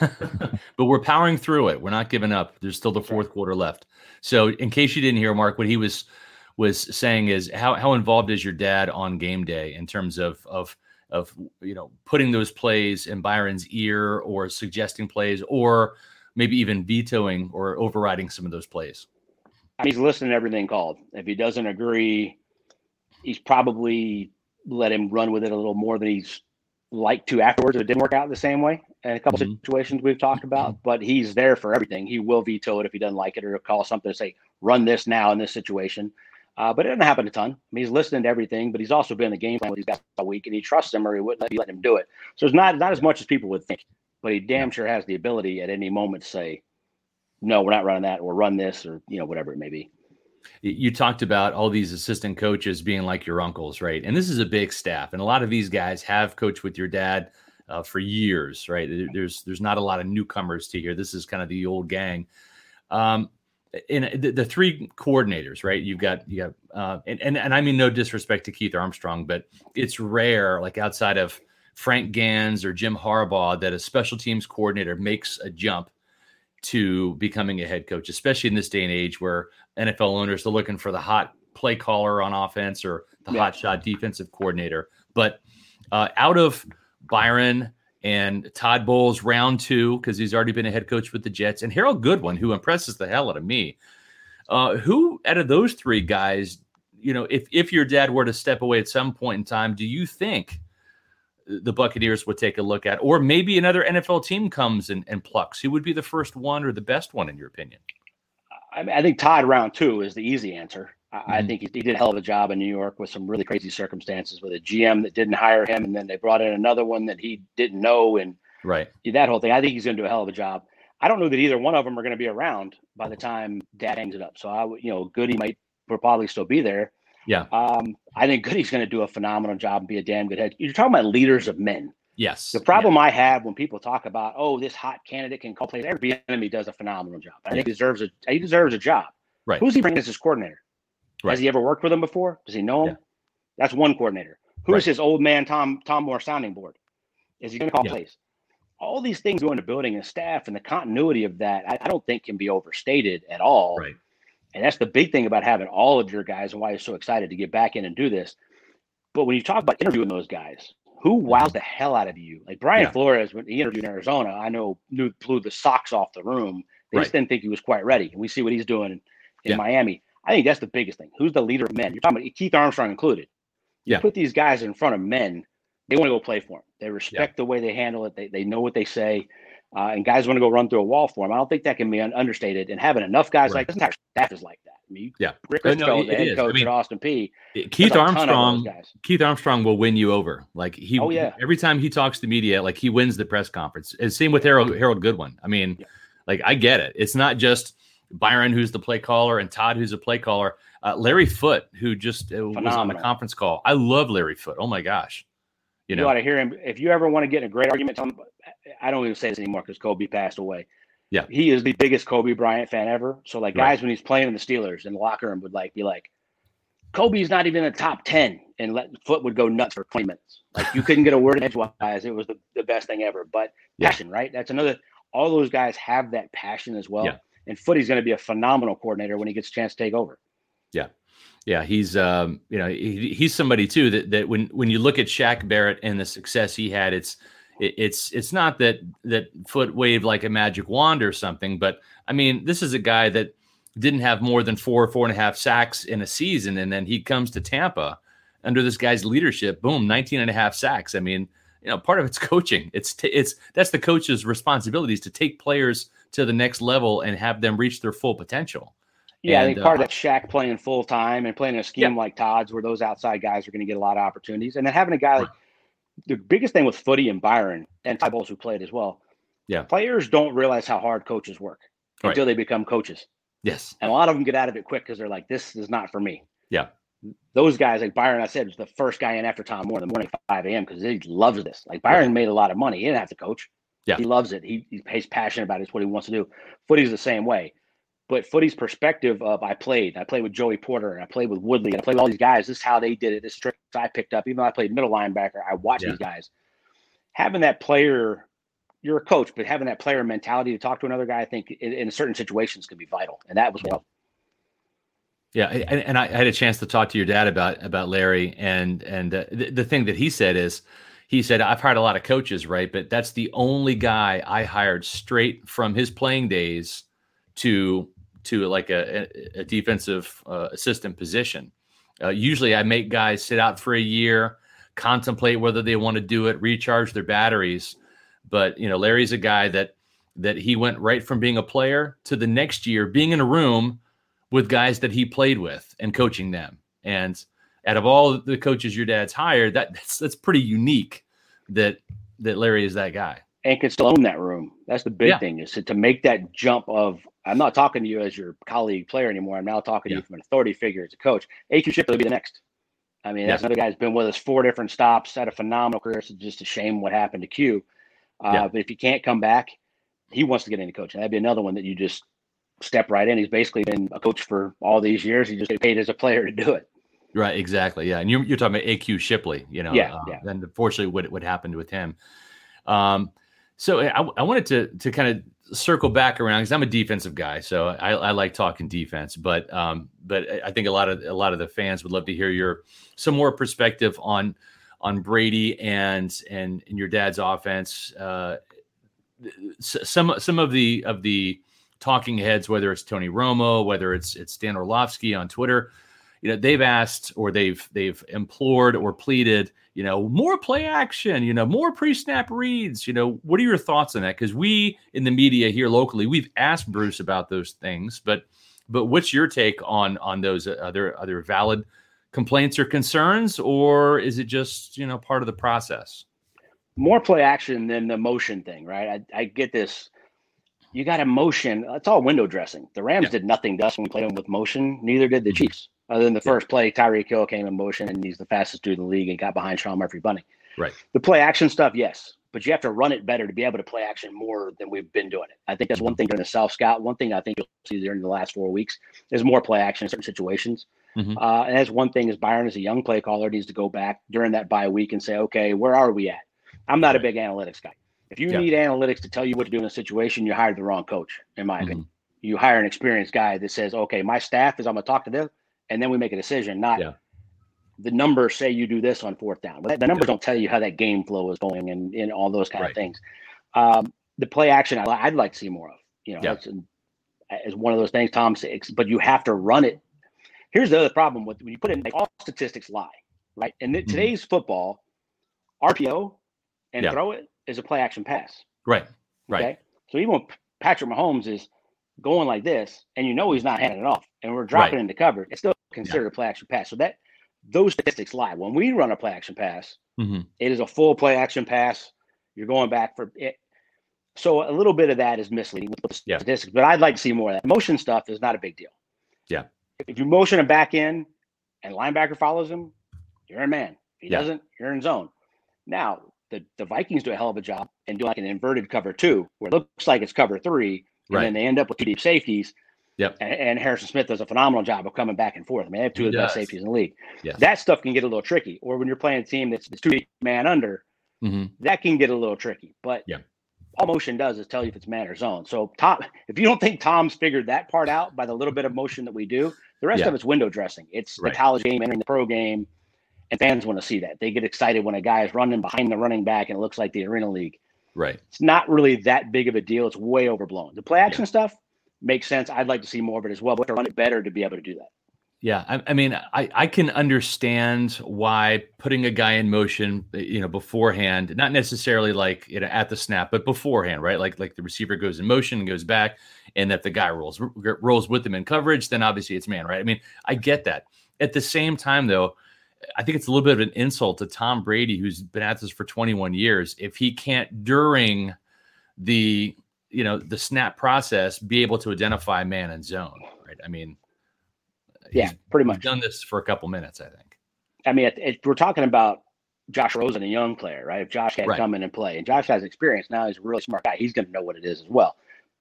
but we're powering through it. We're not giving up. There's still the fourth quarter left. So, in case you didn't hear Mark, what he was was saying is how how involved is your dad on game day in terms of of of you know putting those plays in Byron's ear or suggesting plays or maybe even vetoing or overriding some of those plays. He's listening to everything called. If he doesn't agree, he's probably let him run with it a little more than he's like to afterwards. It didn't work out the same way in a couple mm-hmm. situations we've talked about, but he's there for everything. He will veto it if he doesn't like it or call something to say, run this now in this situation. Uh, but it doesn't happen a ton. I mean, he's listening to everything, but he's also been in the game plan with these guys all week, and he trusts him, or he wouldn't let, let him do it. So it's not not as much as people would think, but he damn sure has the ability at any moment to say, "No, we're not running that," or "Run this," or you know whatever it may be. You talked about all these assistant coaches being like your uncles, right? And this is a big staff, and a lot of these guys have coached with your dad uh, for years, right? There's there's not a lot of newcomers to here. This is kind of the old gang. Um, in the, the, three coordinators, right? You've got you got uh, and, and and I mean no disrespect to Keith Armstrong, but it's rare, like outside of Frank Gansz or Jim Harbaugh, that a special teams coordinator makes a jump to becoming a head coach, especially in this day and age where NFL owners are looking for the hot play caller on offense or the yeah. hot shot defensive coordinator. But uh, out of Byron and Todd Bowles round two because he's already been a head coach with the Jets, and Harold Goodwin, who impresses the hell out of me. Uh, who out of those three guys, you know, if if your dad were to step away at some point in time, do you think the Buccaneers would take a look at, or maybe another NFL team comes and, and plucks? Who would be the first one or the best one in your opinion? I, mean, I think Todd round two is the easy answer. Mm-hmm. I think he, he, did a hell of a job in New York with some really crazy circumstances with a GM that didn't hire him, and then they brought in another one that he didn't know, and right that whole thing. I think he's going to do a hell of a job. I don't know that either one of them are going to be around by the time Dad hangs it up. So I, you know, Goody might will probably still be there. Yeah. Um, I think Goody's going to do a phenomenal job and be a damn good head. You're talking about leaders of men. Yes. The problem yeah. I have when people talk about, oh, this hot candidate can call plays, Eric Bieniemy does a phenomenal job. I think he deserves a he deserves a job. Right. Who's he bringing as his coordinator? Right. Has he ever worked with him before? Does he know him? Yeah. That's one coordinator. Who's right. his old man Tom Tom Moore sounding board? Is he going to call yeah. plays? All these things go into building a staff, and the continuity of that, I, I, don't think can be overstated at all. Right. And that's the big thing about having all of your guys, and why you're so excited to get back in and do this. But when you talk about interviewing those guys, who mm-hmm. wows the hell out of you? Like Brian yeah. Flores, when he interviewed in Arizona, I know knew blew the socks off the room. They right. just didn't think he was quite ready. And we see what he's doing in, in yeah. Miami. I think that's the biggest thing. Who's the leader of men? You're talking about Keith Armstrong included. You yeah. put these guys in front of men, they want to go play for them. They respect yeah. the way they handle it. They, they know what they say. Uh, and guys want to go run through a wall for them. I don't think that can be un- understated. And having enough guys right. like this entire staff is like that. I mean, yeah, Rick no, the head coach I mean, at Austin Peay. Keith Armstrong, Keith Armstrong will win you over. Like he, oh, yeah. every time he talks to media, like he wins the press conference. And same with Harold Harold Goodwin. I mean, yeah. like I get it. It's not just Byron who's the play caller and Todd who's a play caller. Uh, Larry Foote, who just uh, was on the conference call. I love Larry Foote. Oh my gosh. You, know, you ought to hear him. If you ever want to get in a great argument, him, I don't even say this anymore because Kobe passed away. Yeah. He is the biggest Kobe Bryant fan ever. So like guys, right. when he's playing in the Steelers in the locker room would like be like, Kobe's not even in the top 10 and let Foote would go nuts for 20 minutes. Like you couldn't get a word in edgewise. It was the, the best thing ever. But yeah. passion, right? That's another all those guys have that passion as well. Yeah. And Footy's going to be a phenomenal coordinator when he gets a chance to take over. Yeah. Yeah, he's um, you know, he, he's somebody too that that when when you look at Shaq Barrett and the success he had, it's it, it's it's not that that Foote waved like a magic wand or something, but I mean, this is a guy that didn't have more than four four and a half sacks in a season, and then he comes to Tampa under this guy's leadership, boom, 19 and a half sacks. I mean, you know, part of it's coaching. It's t- it's that's the coach's responsibilities to take players to the next level and have them reach their full potential. Yeah, and, I think part uh, of that Shaq playing full time and playing a scheme yeah. like Todd's, where those outside guys are going to get a lot of opportunities, and then having a guy like the biggest thing with Footy and Byron and Ty Bowles who played as well. Yeah. Players don't realize how hard coaches work right. until they become coaches. Yes. And a lot of them get out of it quick because they're like, this is not for me. Yeah. Those guys, like Byron, I said, was the first guy in after Tom Moore in the morning 5 a.m. because he loves this. Like Byron made a lot of money. He didn't have to coach. Yeah. He loves it. He, he's passionate about it. It's what he wants to do. Footy's the same way. But Footy's perspective of I played, I played with Joey Porter, and I played with Woodley, and I played with all these guys. This is how they did it. This trick I picked up. Even though I played middle linebacker, I watched yeah. these guys. Having that player, you're a coach, but having that player mentality to talk to another guy, I think in, in certain situations can be vital. And that was well. Yeah, and, and, I had a chance to talk to your dad about about Larry, and and uh, the, the thing that he said is, he said I've hired a lot of coaches, right? But that's the only guy I hired straight from his playing days to to like a, a defensive uh, assistant position. Uh, usually, I make guys sit out for a year, contemplate whether they want to do it, recharge their batteries. But you know, Larry's a guy that that he went right from being a player to the next year being in a room with guys that he played with and coaching them. And out of all the coaches your dad's hired, that that's, that's pretty unique that that Larry is that guy and can still own that room. That's the big yeah. thing is to, to make that jump of I'm not talking to you as your colleague player anymore. I'm now talking yeah. to you from an authority figure as a coach. AQ Shipley will be the next. I mean, yeah. that's another guy who's been with us four different stops, had a phenomenal career. It's just a shame what happened to Q. Uh. But if he can't come back, he wants to get into coaching. That'd be another one that you just step right in. He's basically been a coach for all these years. He just paid as a player to do it. Right, exactly. Yeah, and you're, you're talking about AQ Shipley. You know, yeah, uh, yeah. And unfortunately, what what happened with him. Um, so I, I wanted to to kind of circle back around because I'm a defensive guy, so I, I like talking defense. But um, but I think a lot of a lot of the fans would love to hear your some more perspective on on Brady and and, and your dad's offense. Uh, some some of the of the talking heads, whether it's Tony Romo, whether it's it's Dan Orlovsky on Twitter, you know they've asked or they've they've implored or pleaded you know, more play action, you know, more pre snap reads. You know, what are your thoughts on that? Because we in the media here locally, we've asked Bruce about those things, but but what's your take on on those other other valid complaints or concerns, or is it just you know part of the process? More play action than the motion thing, right? I, I get this. You got emotion. It's all window dressing. The Rams yeah. did nothing to us when we played them with motion. Neither did the mm-hmm. Chiefs. Other than the first play, Tyreek Hill came in motion and he's the fastest dude in the league and got behind Sean Murphy Bunting. Right. The play action stuff, yes, but you have to run it better to be able to play action more than we've been doing it. I think that's one thing during the self scout. One thing I think you'll see during the last four weeks is more play action in certain situations. Mm-hmm. Uh, and that's one thing is Byron as a young play caller needs to go back during that bye week and say, okay, where are we at? I'm not a big analytics guy. If you yeah. need analytics to tell you what to do in a situation, you hired the wrong coach, in my mm-hmm. opinion. You hire an experienced guy that says, okay, my staff is I'm going to talk to them and then we make a decision, not yeah. the numbers say you do this on fourth down. But the numbers don't tell you how that game flow is going and, and all those kind right. of things. Um, the play action, I, would like to see more of. You know, yeah. is one of those things Tom says, but you have to run it. Here's the other problem with when you put in like, all statistics lie, right? And mm-hmm. today's football, RPO and yeah. throw it is a play action pass. Right. Right. Okay? So even Patrick Mahomes is going like this, and you know he's not handing it off, and we're dropping right. into cover, it's still considered yeah. a play action pass. So that those statistics lie. When we run a play action pass, mm-hmm. it is a full play action pass. You're going back for it. So a little bit of that is misleading with the yeah. statistics, but I'd like to see more of that. Motion stuff is not a big deal. Yeah. If you motion him back in and linebacker follows him, you're in man. If he yeah. doesn't, you're in zone. Now, the, the Vikings do a hell of a job and do like an inverted cover two, where it looks like it's cover three, and right. then they end up with two deep safeties. Yep. And, and, Harrison Smith does a phenomenal job of coming back and forth. I mean, they have two of the best safeties in the league. Yes. That stuff can get a little tricky. Or when you're playing a team that's, that's two man under, mm-hmm. that can get a little tricky. But yeah. all motion does is tell you if it's man or zone. So Tom, if you don't think Tom's figured that part out by the little bit of motion that we do, the rest yeah. of it's window dressing. It's right. the college game entering the pro game, and fans want to see that. They get excited when a guy is running behind the running back and it looks like the arena league. Right. It's not really that big of a deal. It's way overblown. The play action yeah. stuff, makes sense. I'd like to see more of it as well, but to run it better to be able to do that. Yeah, I, I, mean, I, I can understand why putting a guy in motion, you know, beforehand, not necessarily like you know at the snap, but beforehand, right? Like like the receiver goes in motion and goes back, and if the guy rolls rolls with them in coverage, then obviously it's man, right? I mean, I get that. At the same time, though, I think it's a little bit of an insult to Tom Brady, who's been at this for 21 years, if he can't during the you know the snap process be able to identify man and zone. Right? I mean, yeah, pretty much done this for a couple minutes. I think. I mean, it, it, we're talking about Josh Rosen, a young player, right? If Josh had right. come in and play, and Josh has experience now, he's a really smart guy. He's going to know what it is as well.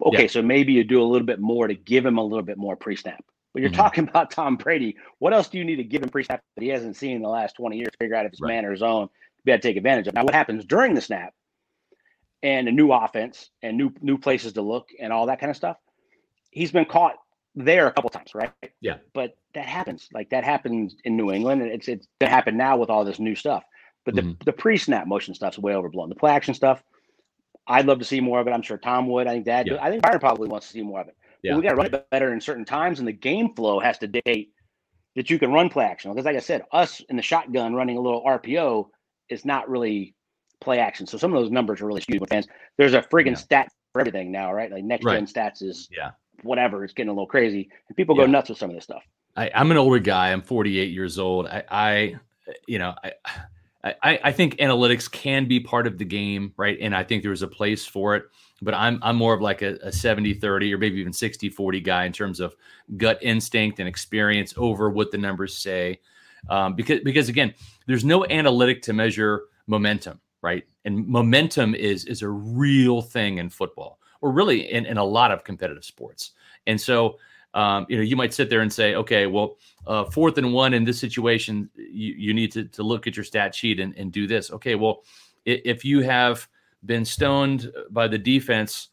Okay, yeah. so maybe you do a little bit more to give him a little bit more pre-snap. But you're mm-hmm. talking about Tom Brady. What else do you need to give him pre-snap that he hasn't seen in the last 20 years to figure out if it's right. man or zone to be able to take advantage of? Now, what happens during the snap and a new offense and new new places to look and all that kind of stuff? He's been caught there a couple times, right? Yeah. But that happens. Like that happens in New England, and it's it's gonna happen now with all this new stuff. But the, mm-hmm. the pre-snap motion stuff's way overblown. The play action stuff, I'd love to see more of it. I'm sure Tom would. I think that. Yeah. I think Byron probably wants to see more of it. Yeah. We got to run it better in certain times, and the game flow has to date that you can run play action. Because, like I said, us in the shotgun running a little RPO is not really play action. So some of those numbers are really skewed with fans. There's a friggin' yeah. stat for everything now, right? Like next gen stats is yeah whatever. It's getting a little crazy, and people go nuts with some of this stuff. I, am an older guy. I'm 48 years old. I, I you know, I. I, I think analytics can be part of the game, right? And I think there's a place for it. But I'm I'm more of like a, a 70 30 or maybe even 60 40 guy in terms of gut instinct and experience over what the numbers say. Um, because because again, there's no analytic to measure momentum, right? And momentum is is a real thing in football, or really in, in a lot of competitive sports. And so um, you know, you might sit there and say, okay, well, uh, fourth and one in this situation, you, you need to, to look at your stat sheet and, and do this. Okay, well, if you have been stoned by the defense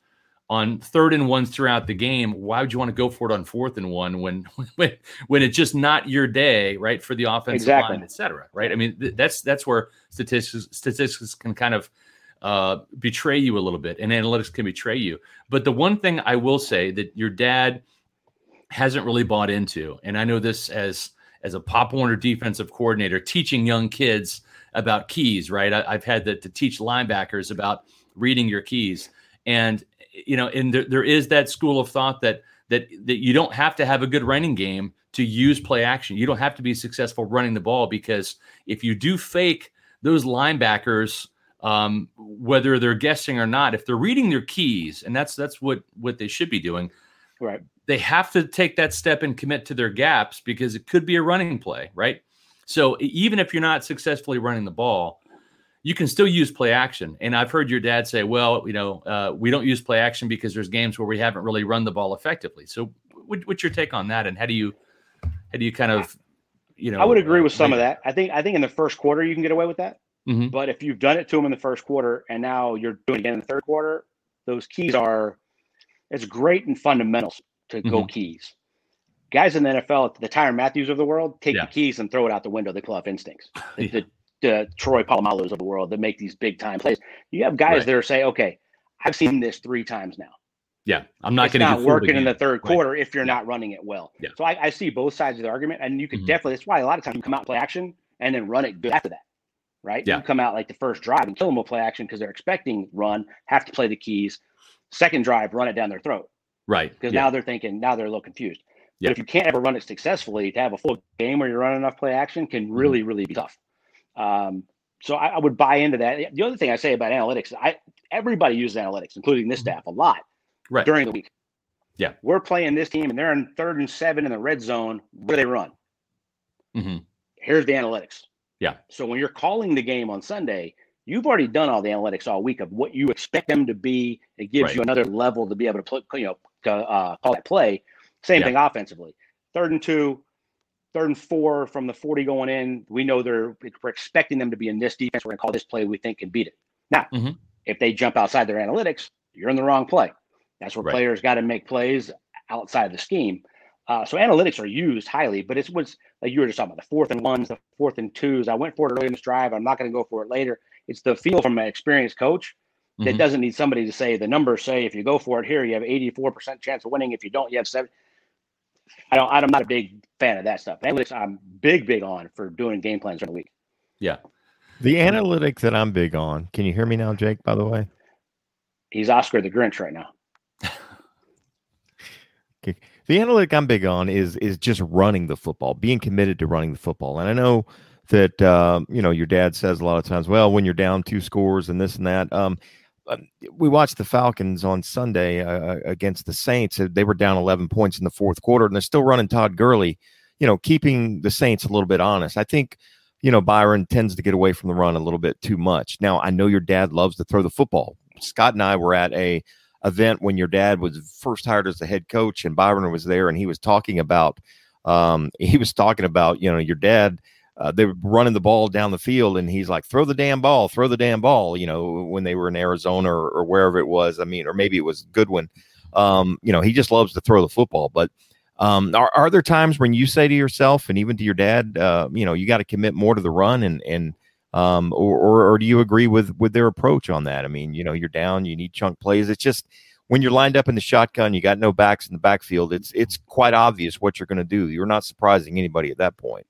on third and ones throughout the game, why would you want to go for it on fourth and one when when when it's just not your day, right, for the offensive exactly. line, et cetera, right? I mean, th- that's that's where statistics statistics can kind of uh, betray you a little bit, and analytics can betray you. But the one thing I will say that your dad – hasn't really bought into. And I know this as as a Pop Warner defensive coordinator, teaching young kids about keys. Right, I, have had to, to, teach linebackers about reading your keys, and you know, and there, there is that school of thought that that that you don't have to have a good running game to use play action. You don't have to be successful running the ball because if you do fake those linebackers um, whether they're guessing or not, if they're reading their keys, and that's that's what what they should be doing, right? they have to take that step and commit to their gaps because it could be a running play, right? So even if you're not successfully running the ball, you can still use play action. And I've heard your dad say, well, you know, uh, we don't use play action because there's games where we haven't really run the ball effectively. So what, what's your take on that? And how do you, how do you kind of, you know, I would agree with some of that. I think, I think in the first quarter you can get away with that. Mm-hmm. But if you've done it to them in the first quarter and now you're doing it again in the third quarter, those keys are, it's great in fundamentals to mm-hmm. go keys. Guys in the NFL, the Tyrann Mathieus of the world, take yeah. the keys and throw it out the window. They call off instincts. The, yeah. the, the Troy Polamalu's of the world that make these big time plays. You have guys right. that are saying, okay, I've seen this three times now. Yeah, I'm not going to working in the third quarter right. if you're yeah. not running it well. Yeah. So I, I, see both sides of the argument, and you could mm-hmm. definitely. That's why a lot of times you come out and play action and then run it good after that, right? Yeah. You come out like the first drive and kill them with play action because they're expecting run, have to play the keys. Second drive, run it down their throat. Right. Because yeah. now they're thinking, now they're a little confused. Yeah. But if you can't ever run it successfully, to have a full game where you're running enough play action can mm-hmm. really, mm-hmm. really be tough. Um, so I, I, would buy into that. The other thing I say about analytics, I everybody uses analytics, including this mm-hmm. staff, a lot right. during the week. Yeah. We're playing this team and they're in third and seven in the red zone. Where do they run? Mm-hmm. Here's the analytics. Yeah. So when you're calling the game on Sunday, you've already done all the analytics all week of what you expect them to be. It gives right. you another level to be able to put, you know, uh, call that play. Same yeah. thing offensively. Third and two, third and four from the 40 going in. We know they're we're expecting them to be in this defense. We're gonna call this play. We think can beat it. Now, mm-hmm. if they jump outside their analytics, you're in the wrong play. That's where right. players got to make plays outside the scheme. Uh, so analytics are used highly, but it's what's like you were just talking about the fourth and ones, the fourth and twos. I went for it early in this drive. I'm not going to go for it later. It's the feel from an experienced coach that mm-hmm. doesn't need somebody to say the numbers say if you go for it here, you have 84% chance of winning. If you don't, you have seven. I don't. I'm not a big fan of that stuff. Analytics, I'm big, big on for doing game plans during the week. Yeah. The analytics that I'm big on. Can you hear me now, Jake? By the way, he's Oscar the Grinch right now. okay. The analytic I'm big on is is just running the football, being committed to running the football. And I know that uh, you know your dad says a lot of times. Well, when you're down two scores and this and that. Um, uh, we watched the Falcons on Sunday uh, uh against the Saints. They were down 11 points in the fourth quarter, and they're still running Todd Gurley. You know, keeping the Saints a little bit honest. I think you know Byron tends to get away from the run a little bit too much. Now, I know your dad loves to throw the football. Scott and I were at a event when your dad was first hired as the head coach, and Byron was there, and he was talking about um, he was talking about you know your dad uh, they were running the ball down the field, and he's like, "Throw the damn ball, throw the damn ball." You know, when they were in Arizona or, or wherever it was. I mean, or maybe it was Goodwin. Um, you know, he just loves to throw the football. But um, are, are there times when you say to yourself and even to your dad, uh, you know, you got to commit more to the run, and and um, or, or or do you agree with with their approach on that? I mean, you know, you're down, you need chunk plays. It's just when you're lined up in the shotgun, you got no backs in the backfield. It's it's quite obvious what you're going to do. You're not surprising anybody at that point.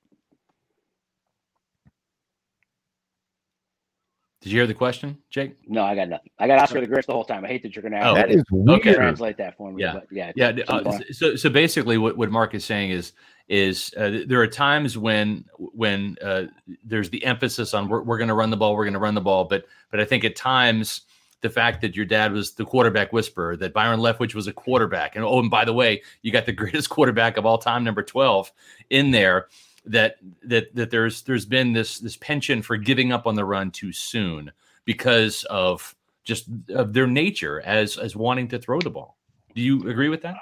Did you hear the question, Jake? No, I got nothing. I got Oscar the Grinch the whole time. I hate that you're going to oh, that is weird. Okay. translate that for me. Yeah, but yeah, yeah. Uh, so, so basically, what, what Mark is saying is is uh, there are times when when uh, there's the emphasis on we're, we're going to run the ball, we're going to run the ball, but but I think at times the fact that your dad was the quarterback whisperer, that Byron Leftwich was a quarterback, and oh, and by the way, you got the greatest quarterback of all time, number twelve, in there that that that there's there's been this this penchant for giving up on the run too soon because of just of their nature as as wanting to throw the ball. Do you agree with that?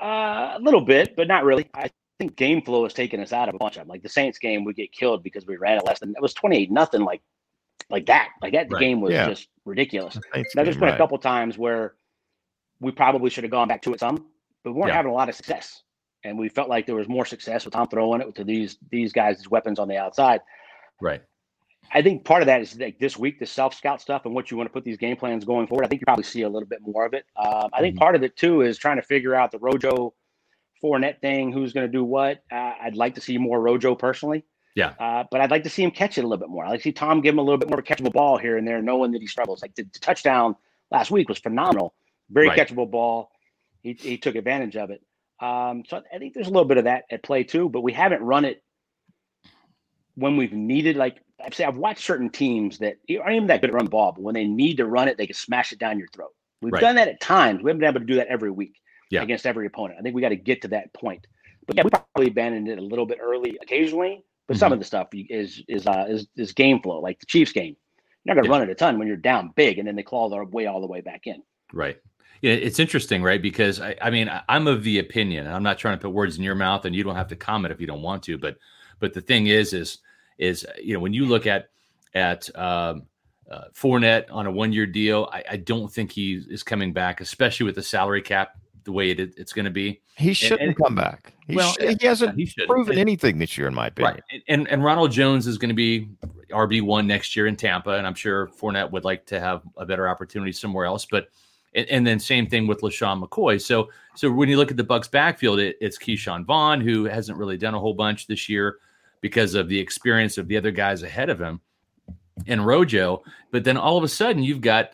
Uh, a little bit, but not really. I think game flow has taken us out of a bunch of them. Like the Saints game, we get killed because we ran it less than it was twenty eight nothing. Like like that. Like that right. game was yeah. just ridiculous. now there's been right. a couple times where we probably should have gone back to it some, but we weren't yeah. having a lot of success and we felt like there was more success with Tom throwing it to these these guys' weapons on the outside. Right. I think part of that is like this week, the self scout stuff and what you want to put these game plans going forward. I think you probably see a little bit more of it. Um, I think mm-hmm. part of it too is trying to figure out the Rojo Fournette thing, who's going to do what. Uh, I'd like to see more Rojo personally. Yeah. Uh, but I'd like to see him catch it a little bit more. I like to see Tom give him a little bit more catchable ball here and there, knowing that he struggles. Like the, the touchdown last week was phenomenal. Very right. catchable ball. He, he took advantage of it. Um, so I think there's a little bit of that at play too, but we haven't run it when we've needed. Like I've say, I've watched certain teams that aren't even that good at run ball, but when they need to run it, they can smash it down your throat. We've right. done that at times. We haven't been able to do that every week yeah. against every opponent. I think we got to get to that point. But yeah, we probably abandoned it a little bit early occasionally. But mm-hmm. some of the stuff is is uh, is is game flow, like the Chiefs game. You're not going to yeah. run it a ton when you're down big, and then they claw their way all the way back in. Right. It's interesting, right? Because I, I mean, I'm of the opinion, and I'm not trying to put words in your mouth, and you don't have to comment if you don't want to. But, but the thing is, is, is you know, when you look at at um, uh, Fournette on a one year deal, I, I, don't think he is coming back, especially with the salary cap the way it, it's going to be. He shouldn't and, and, come back. He well, sh- he hasn't he proven anything this year, in my opinion. Right. And and Ronald Jones is going to be RB one next year in Tampa, and I'm sure Fournette would like to have a better opportunity somewhere else, but and, and, then same thing with LeSean McCoy. So so when you look at the Bucks backfield, it, it's Ke'Shawn Vaughn, who hasn't really done a whole bunch this year because of the experience of the other guys ahead of him and Rojo. But then all of a sudden you've got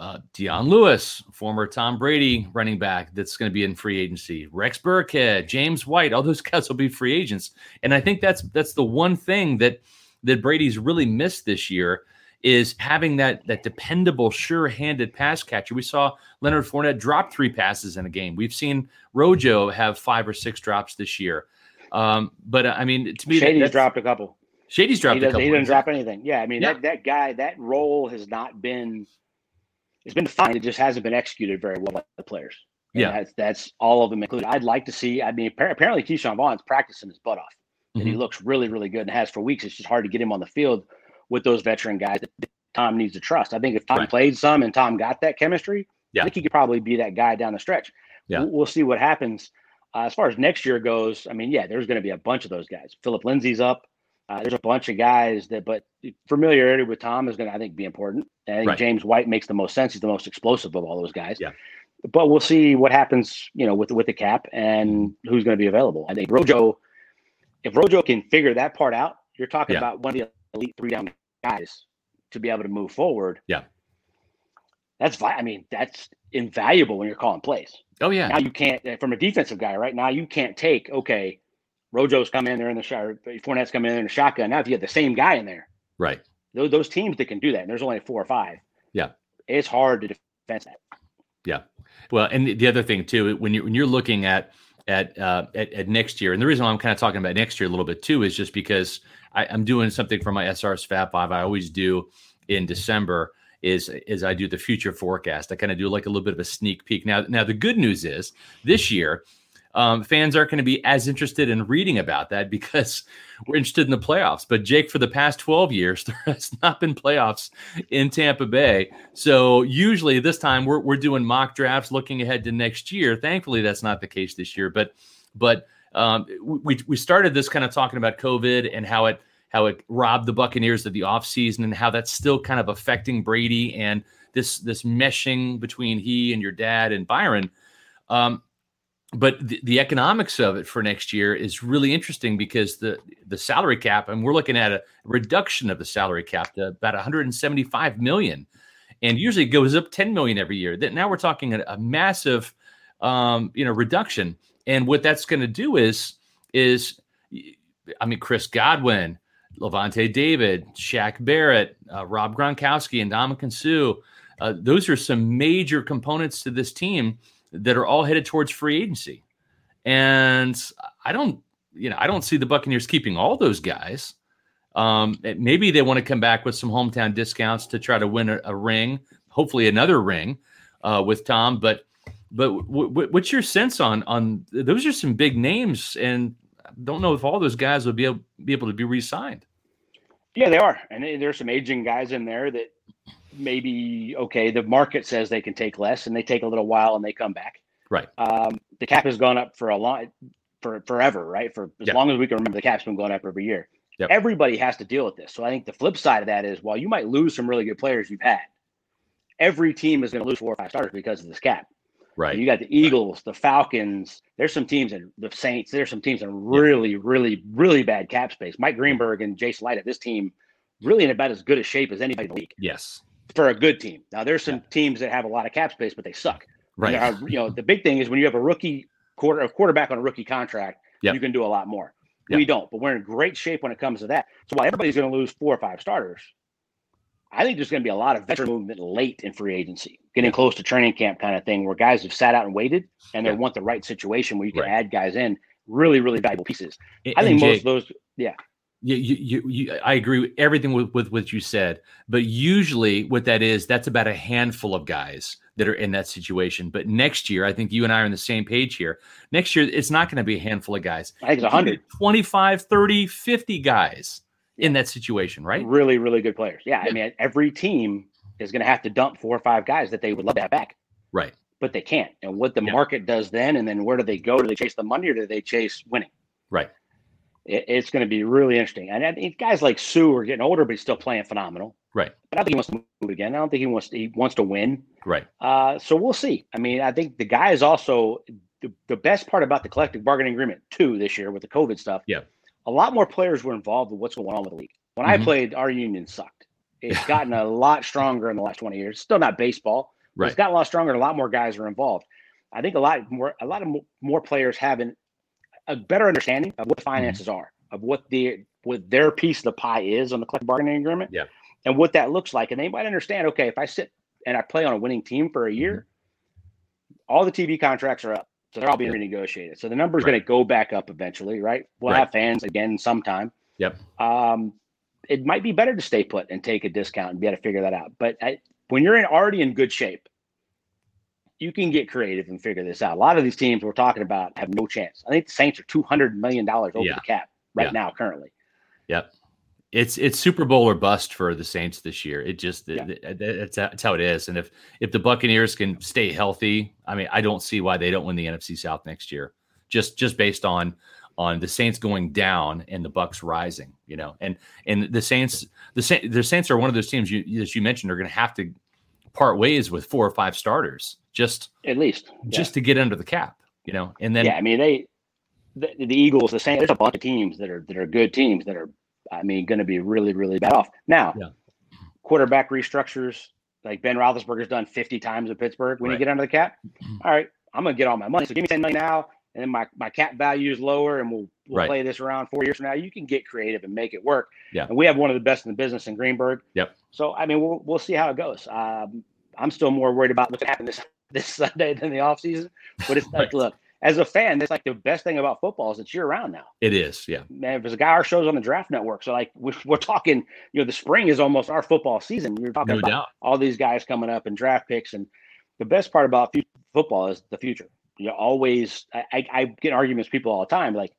uh, Dion Lewis, former Tom Brady running back, that's going to be in free agency. Rex Burkhead, James White, all those guys will be free agents. And I think that's that's the one thing that that Brady's really missed this year is having that that dependable, sure-handed pass catcher. We saw Leonard Fournette drop three passes in a game. We've seen Rojo have five or six drops this year. Um, but uh, I mean, to me, Shady's that, dropped a couple. Shady's dropped he a couple. He didn't drop anything. Yeah, I mean yeah. that that guy, that role has not been. It's been fine. It just hasn't been executed very well by the players. And yeah, that's, that's all of them included. I'd like to see. I mean, apparently Ke'Shawn Vaughn's practicing his butt off, and mm-hmm. he looks really, really good and has for weeks. It's just hard to get him on the field with those veteran guys that Tom needs to trust. I think if Tom right. played some and Tom got that chemistry, yeah. I think he could probably be that guy down the stretch. Yeah. We'll, we'll see what happens. Uh, as far as next year goes, I mean, yeah, there's going to be a bunch of those guys. Phillip Lindsay's up. Uh, there's a bunch of guys that, but familiarity with Tom is going to, I think, be important. I think right. James White makes the most sense. He's the most explosive of all those guys. Yeah. But we'll see what happens, you know, with with the cap and who's going to be available. I think Rojo, if Rojo can figure that part out, you're talking yeah. about one of the elite three down guys to be able to move forward. Yeah. That's I mean, that's invaluable when you're calling plays. Oh yeah. Now you can't from a defensive guy right now, you can't take, okay, Rojo's come in there in the shot, Fournette's come in there in the shotgun. Now, if you have the same guy in there, right? Those, those teams that can do that, and there's only four or five. Yeah, it's hard to defend that. Yeah, well, and the, the other thing too, when you when you're looking at at, uh, at at next year, and the reason why I'm kind of talking about next year a little bit too is just because I, am doing something for my SRS Fab Five. I always do in December is is I do the future forecast. I kind of do like a little bit of a sneak peek. Now, now the good news is this year um, fans aren't going to be as interested in reading about that because we're interested in the playoffs. But Jake, for the past 12 years, there has not been playoffs in Tampa Bay. So usually this time we're, we're doing mock drafts looking ahead to next year. Thankfully, that's not the case this year. But but um, we we started this kind of talking about COVID and how it how it robbed the Buccaneers of the offseason and how that's still kind of affecting Brady and this this meshing between he and your dad and Byron. Um, but the, the, economics of it for next year is really interesting because the the salary cap and we're looking at a reduction of the salary cap to about 175 million. And usually it goes up 10 million every year. That now we're talking a, a massive um, you know reduction and what that's going to do is is i mean chris godwin Lavonte david Shaq barrett uh, rob gronkowski and Ndamukong Suh uh, those are some major components to this team that are all headed towards free agency. And I don't, you know, I don't see the Buccaneers keeping all those guys. Um, maybe they want to come back with some hometown discounts to try to win a, a ring, hopefully another ring uh, with Tom. But but w- w- what's your sense on on those are some big names, and I don't know if all those guys would be able, be able to be re-signed. Yeah, they are, and there's some aging guys in there that maybe okay, the market says they can take less and they take a little while and they come back. Right. Um, the cap has gone up for a long for forever, right? For as long as we can remember, the cap's been going up every year. Yep. Everybody has to deal with this. So I think the flip side of that is while you might lose some really good players you've had, every team is going to lose four or five starters because of this cap. Right. You got the Eagles, the Falcons. There's some teams and the Saints. There's some teams in really, yep. really, really bad cap space. Mike Greenberg and Jason Licht at this team really in about as good a shape as anybody in the league. Yes for a good team. Now there's some yeah. teams that have a lot of cap space, but they suck. Right. Are, uh, you know, the big thing is when you have a rookie quarter a quarterback on a rookie contract, yep. you can do a lot more. Yep. We don't, but we're in great shape when it comes to that. So while everybody's going to lose four or five starters, I think there's going to be a lot of veteran movement late in free agency, getting yep. close to training camp kind of thing, where guys have sat out and waited, and they want the right situation where you can right. add guys in, really, really valuable pieces. And, I think most Jake, of those, yeah you, you, you, I agree with everything with, with what you said, but usually what that is, that's about a handful of guys that are in that situation. But next year, I think you and I are on the same page here. Next year, it's not going to be a handful of guys. I think it's 100, 25, 30, 50 guys in that situation, right? Really, really good players. Yeah. yeah. I mean, every team is going to have to dump four or five guys that they would love to have back. Right. But they can't. And what the yeah. market does then, and then where do they go? Do they chase the money or do they chase winning? Right it, it's going to be really interesting. And I think guys like Suh are getting older, but he's still playing phenomenal. Right. But I don't think he wants to move again. I don't think he wants to, he wants to win. Right. Uh, so we'll see. I mean, I think the guy is also the, the best part about the collective bargaining agreement too this year with the COVID stuff. Yeah. A lot more players were involved with what's going on with the league. When mm-hmm. I played, our union sucked. It's gotten a lot stronger in the last 20 years. Still not baseball. Right. It's gotten a lot stronger and a lot more guys are involved. I think a lot more a lot of more players have an, a better understanding of what mm-hmm. finances mm-hmm. are of what the what their piece of the pie is on the collective bargaining agreement. Yeah. And what that looks like. And they might understand, okay, if I sit and I play on a winning team for a year, mm-hmm. all the TV contracts are up. So they're all being renegotiated. So the number is right. going to go back up eventually, right? We'll right. have fans again sometime. Yep. Um, it might be better to stay put and take a discount and be able to figure that out. But I, when you're in already in good shape, you can get creative and figure this out. A lot of these teams we're talking about have no chance. I think the Saints are two hundred million dollars over yeah. the cap right yeah. now currently. Yep. It's it's Super Bowl or bust for the Saints this year. It just yeah. it, it's, it's how it is. And if if the Buccaneers can stay healthy, I mean, I don't see why they don't win the NFC South next year. Just just based on on the Saints going down and the Bucks rising, you know, and and the Saints the Saints the Saints are one of those teams you as you mentioned are going to have to part ways with four or five starters just at least just yeah. to get under the cap, you know, and then yeah, I mean they the, the Eagles, the same. There's a bunch of teams that are that are good teams that are, I mean, going to be really really bad off. Now, yeah. quarterback restructures like Ben Roethlisberger's done 50 times in Pittsburgh. When right. you get under the cap, all right, I'm going to get all my money. So give me 10 million now. and then my, my cap value is lower and we'll, we'll Right. play this around four years from now. You can get creative and make it work. Yeah. And we have one of the best in the business in Greenberg. Yep. So, I mean, we'll, we'll see how it goes. Um, I'm still more worried about what's going to happen this, this Sunday than the offseason. But it's like, Right. look, as a fan, that's like the best thing about football is it's year round now. It is. Yeah. Man, there's a guy our show's on the draft network. So like we're, we're talking, you know, the spring is almost our football season. We're talking No about doubt. all these guys coming up and draft picks. And the best part about football is the future. You always, I, I, I get arguments with people all the time. Like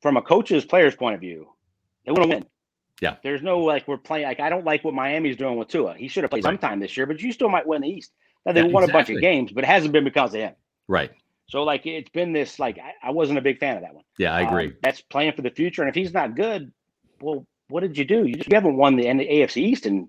from a coach's player's point of view, they want to win. Yeah. There's no like we're playing. Like I don't like what Miami's doing with Tua. He should have played Right. sometime this year, but you still might win the East. Now they Yeah, won a bunch of games, but it hasn't been because of him. Right. So like it's been this like I, I wasn't a big fan of that one. Yeah. I Um, agree. that's playing for the future. And if he's not good, well, what did you do? You, just, you haven't won the, the AFC East in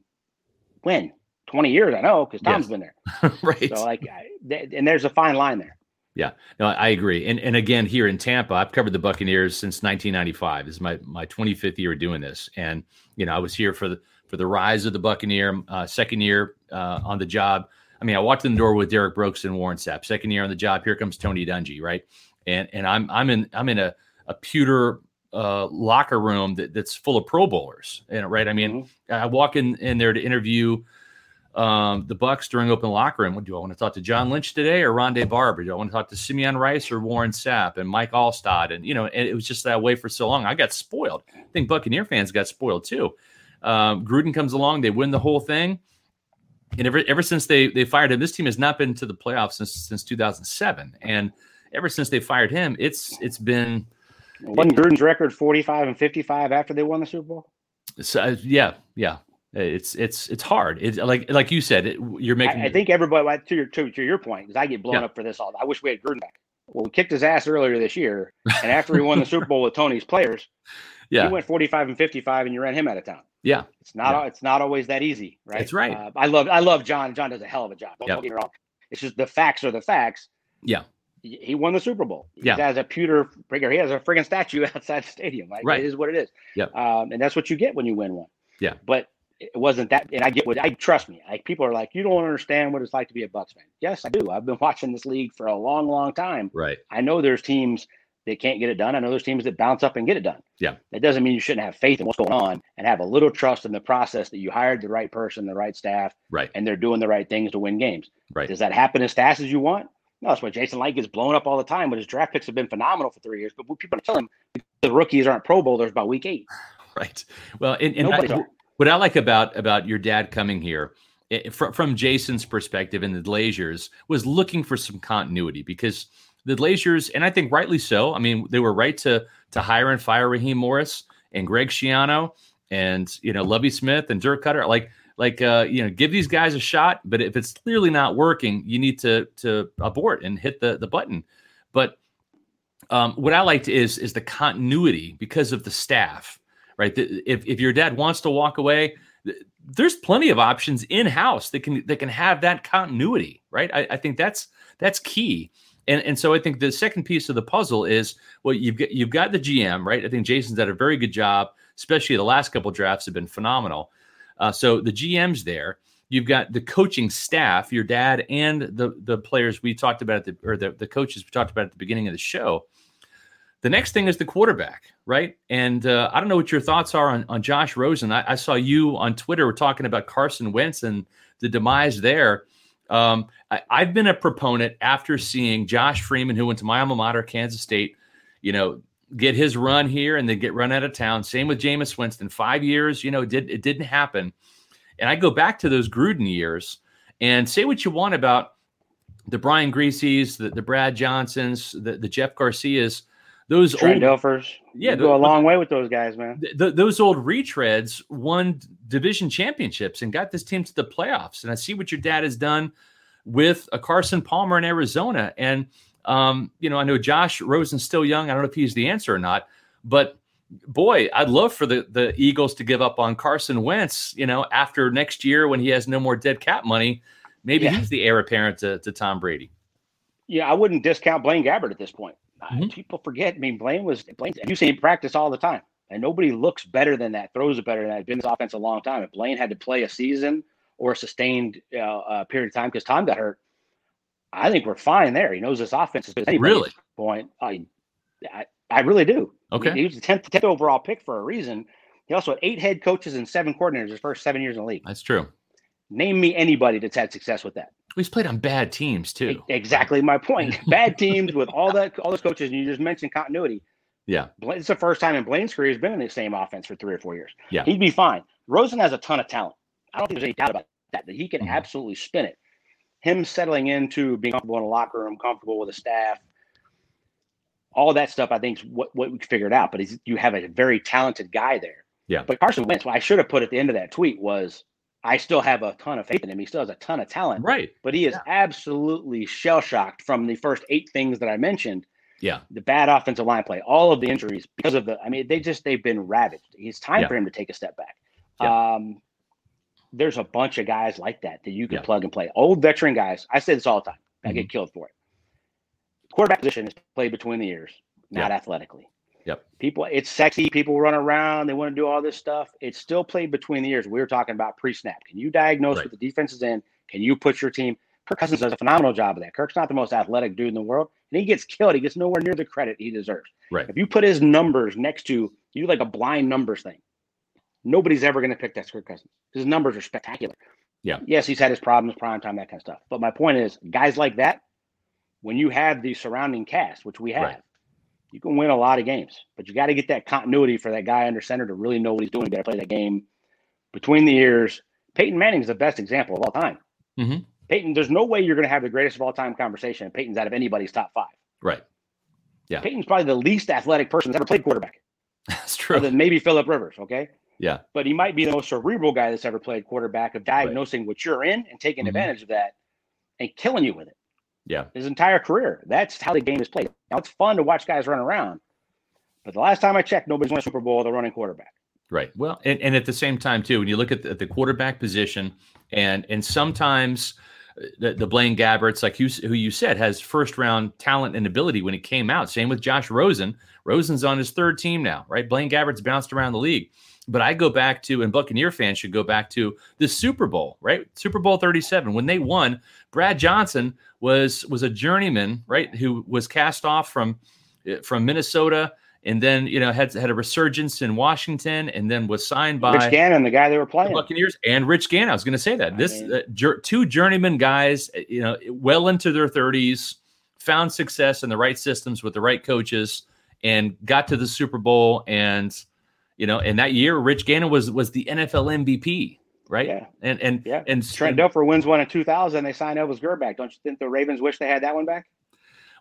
when 20 years. I know because Tom's Yes. been there. right. So like, I, th- and there's a fine line there. Yeah, no, I agree. And and again, here in Tampa, I've covered the Buccaneers since 1995. This is my my 25th year doing this, and you know, I was here for the for the rise of the Buccaneer. Uh, second year uh, on the job. I mean, I walked in the door with Derrick Brooks and Warren Sapp. Second year on the job, here comes Tony Dungy, right? And and I'm I'm in I'm in a a pewter uh, locker room that, that's full of Pro Bowlers, and right. I mean, I walk in in there to interview um, the Bucks during open locker room. What do I want to talk to John Lynch today or Rondé Barber? Do I want to talk to Simeon Rice or Warren Sapp and Mike Alstott? And you know, and it was just that way for so long. I got spoiled. I think Buccaneer fans got spoiled too. Um, Gruden comes along, they win the whole thing, and ever ever since they they fired him, this team has not been to the playoffs since since 2007. And ever since they fired him, it's it's been Wasn't Gruden's record 45 and 55 after they won the Super Bowl? so, uh, yeah yeah. It's it's it's hard. It's like like you said, it, you're making. I, I think everybody to your to, to your point because I get blown Yeah. up for this all. I wish we had Gruden back. Well, we kicked his ass earlier this year, and after he won the Super Bowl with Tony's players, yeah he went 45 and 55, and you ran him out of town. yeah It's not. Yeah. It's not always that easy, right? That's right. Uh, I love. I love John. John does a hell of a job. Don't Yep. get me wrong. It's just the facts are the facts. Yeah. He won the Super Bowl. Yeah. He has a pewter figure. He has a friggin' statue outside the stadium. Like, Right. It is what it is. Yep. Um, and that's what you get when you win one. Yeah. But it wasn't that. And I get what I trust me. Like people are like, you don't understand what it's like to be a Bucks fan. Yes, I do. I've been watching this league for a long, long time. right I know there's teams that can't get it done. I know there's teams that bounce up and get it done. Yeah. That doesn't mean you shouldn't have faith in what's going on and have a little trust in the process that you hired the right person, the right staff, right and they're doing the right things to win games. right. Does that happen as fast as you want? No, that's why Jason Licht gets blown up all the time, but his draft picks have been phenomenal for three years. But people tell him the rookies aren't Pro Bowlers by week eight. Right. Well, and, and I- what I like about about your dad coming here, eh, from from Jason's perspective and the Glazers, was looking for some continuity because the Glazers, and I think rightly so. I mean, they were right to to hire and fire Raheem Morris and Greg Schiano and you know Lovie Smith and Dirk Koetter. Like like uh, you know, give these guys a shot. But if it's clearly not working, you need to to abort and hit the the button. But um, what I liked is is the continuity because of the staff, right? The- If if your dad wants to walk away, there's plenty of options in house that can that can have that continuity, right? I, I think that's that's key. And and so I think the second piece of the puzzle is well, you've got you've got the GM, right? I think Jason's done a very good job, especially the last couple drafts have been phenomenal. Uh, so the GM's there. You've got the coaching staff, your dad and the the players we talked about at the or the, the coaches we talked about at the beginning of the show. The next thing is the quarterback, right? And uh, I don't know what your thoughts are on, on Josh Rosen. I, I saw you on Twitter were talking about Carson Wentz and the demise there. Um, I, I've been a proponent after seeing Josh Freeman, who went to my alma mater, Kansas State, you know, get his run here and then get run out of town. Same with Jameis Winston. Five years, you know, it did it didn't happen. And I go back to those Gruden years and say what you want about the Brian Grieses, the, the Brad Johnsons, the, the Jeff Garcias, those Trent old, Dilfers. Yeah, go a long way with those guys, man. th- th- those old retreads won division championships and got this team to the playoffs. And I see what your dad has done with a Carson Palmer in Arizona. And um, you know, I know Josh Rosen's still young. I don't know if he's the answer or not, but boy, I'd love for the the Eagles to give up on Carson Wentz. You know, after next year when he has no more dead cap money, maybe Yeah. he's the heir apparent to, to Tom Brady. Yeah, I wouldn't discount Blaine Gabbert at this point. Uh, Mhm. People forget. I mean, Blaine was Blaine. You see him practice all the time, and nobody looks better than that, throws it better than that. Been in this offense a long time. If Blaine had to play a season or a sustained uh, uh, period of time because Tom got hurt, I think we're fine there. He knows this offense is really point. I, I, I really do. Okay, he, he was the tenth, 10th overall pick for a reason. He also had eight head coaches and seven coordinators his first seven years in the league. That's true. Name me anybody that's had success with that. He's played on bad teams too. Exactly my point. bad teams with all that, all those coaches, and you just mentioned continuity. Yeah, it's the first time in Blaine's career he's been in the same offense for three or four years. Yeah, he'd be fine. Rosen has a ton of talent. I don't think there's any doubt about that. That he can mm-hmm. absolutely spin it. Him settling into being comfortable in a locker room, comfortable with the staff, all that stuff. I think is what what we figured out. But you have a very talented guy there. Yeah. But Carson Wentz, what I should have put at the end of that tweet was, I still have a ton of faith in him. He still has a ton of talent. Right. But he is yeah. absolutely shell shocked from the first eight things that I mentioned yeah. The bad offensive line play, all of the injuries because of the, I mean, they just, they've been ravaged. It's time yeah. for him to take a step back. Yeah. Um, there's a bunch of guys like that that you can yeah. plug and play. Old veteran guys. I say this all the time. I mm-hmm. get killed for it. Quarterback position is played between the ears, not athletically. Yep. People, it's sexy. People run around. They want to do all this stuff. It's still played between the ears. We were talking about pre-snap. Can you diagnose right. what the defense is in? Can you put your team? Kirk Cousins does a phenomenal job of that. Kirk's not the most athletic dude in the world, and he gets killed. He gets nowhere near the credit he deserves. Right. If you put his numbers next to you, like a blind numbers thing, nobody's ever going to pick that Kirk Cousins. His numbers are spectacular. Yeah. Yes, he's had his problems, prime time, that kind of stuff. But my point is, guys like that, when you have the surrounding cast, which we have, right. You can win a lot of games. But you got to get that continuity for that guy under center to really know what he's doing. You got to play that game between the ears. Peyton Manning is the best example of all time. Mm-hmm. Peyton, there's no way you're going to have the greatest of all time conversation. Peyton's out of anybody's top five. Right. Yeah. Peyton's probably the least athletic person that's ever played quarterback. That's true. Other than maybe Philip Rivers. Okay. Yeah. But he might be the most cerebral guy that's ever played quarterback of diagnosing right. what you're in and taking mm-hmm. advantage of that and killing you with it. Yeah. His entire career. That's how the game is played. Now it's fun to watch guys run around. But the last time I checked, nobody's won a Super Bowl with a running quarterback. Right. Well, and, and at the same time, too, when you look at the, at the quarterback position, and and sometimes uh, the, the Blaine Gabberts, like you, who you said, has first round talent and ability when it came out. Same with Josh Rosen. Rosen's on his third team now, right? Blaine Gabbert's bounced around the league. But I go back to, and Buccaneer fans should go back to the Super Bowl, right? Super Bowl 37. When they won, Brad Johnson was was a journeyman, right? Who was cast off from from Minnesota and then you know had had a resurgence in Washington, and then was signed by Rich Gannon, the guy they were playing, the Buccaneers, and Rich Gannon. I was going to say that I this uh, jur- two journeyman guys, uh, you know, well into their thirties, found success in the right systems with the right coaches, and got to the Super Bowl. And you know, in that year, Rich Gannon was was the NFL MVP. Right. Yeah. And and yeah. and Trent Dilfer wins one in 2000. They sign Elvis Grbac. back. Don't you think the Ravens wish they had that one back?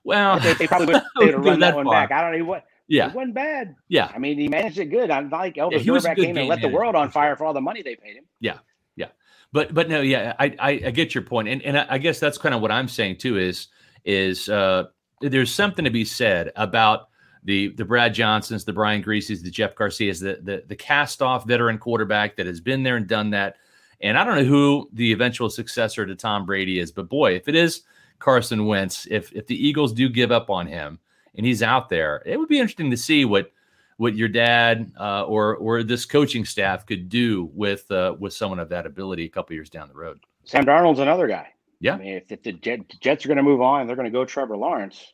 Well, they, they probably wish they'd run that, that one back. I don't know what. Yeah, it wasn't bad. Yeah, I mean, he managed it good. I'm like Elvis yeah, Grbac came and let the world on fire for all the money they paid him. Yeah, yeah, but but no, yeah, I I, I get your point, and and I guess that's kind of what I'm saying too. Is is uh, there's something to be said about the the Brad Johnsons, the Brian Grieses, the Jeff Garcias, the the the cast off veteran quarterback that has been there and done that. And I don't know who the eventual successor to Tom Brady is, but boy, if it is Carson Wentz, if if the Eagles do give up on him and he's out there. It would be interesting to see what what your dad uh, or or this coaching staff could do with uh, with someone of that ability a couple years down the road. Sam Darnold's another guy. Yeah, I mean, if, if the Jets are going to move on, they're going to go Trevor Lawrence.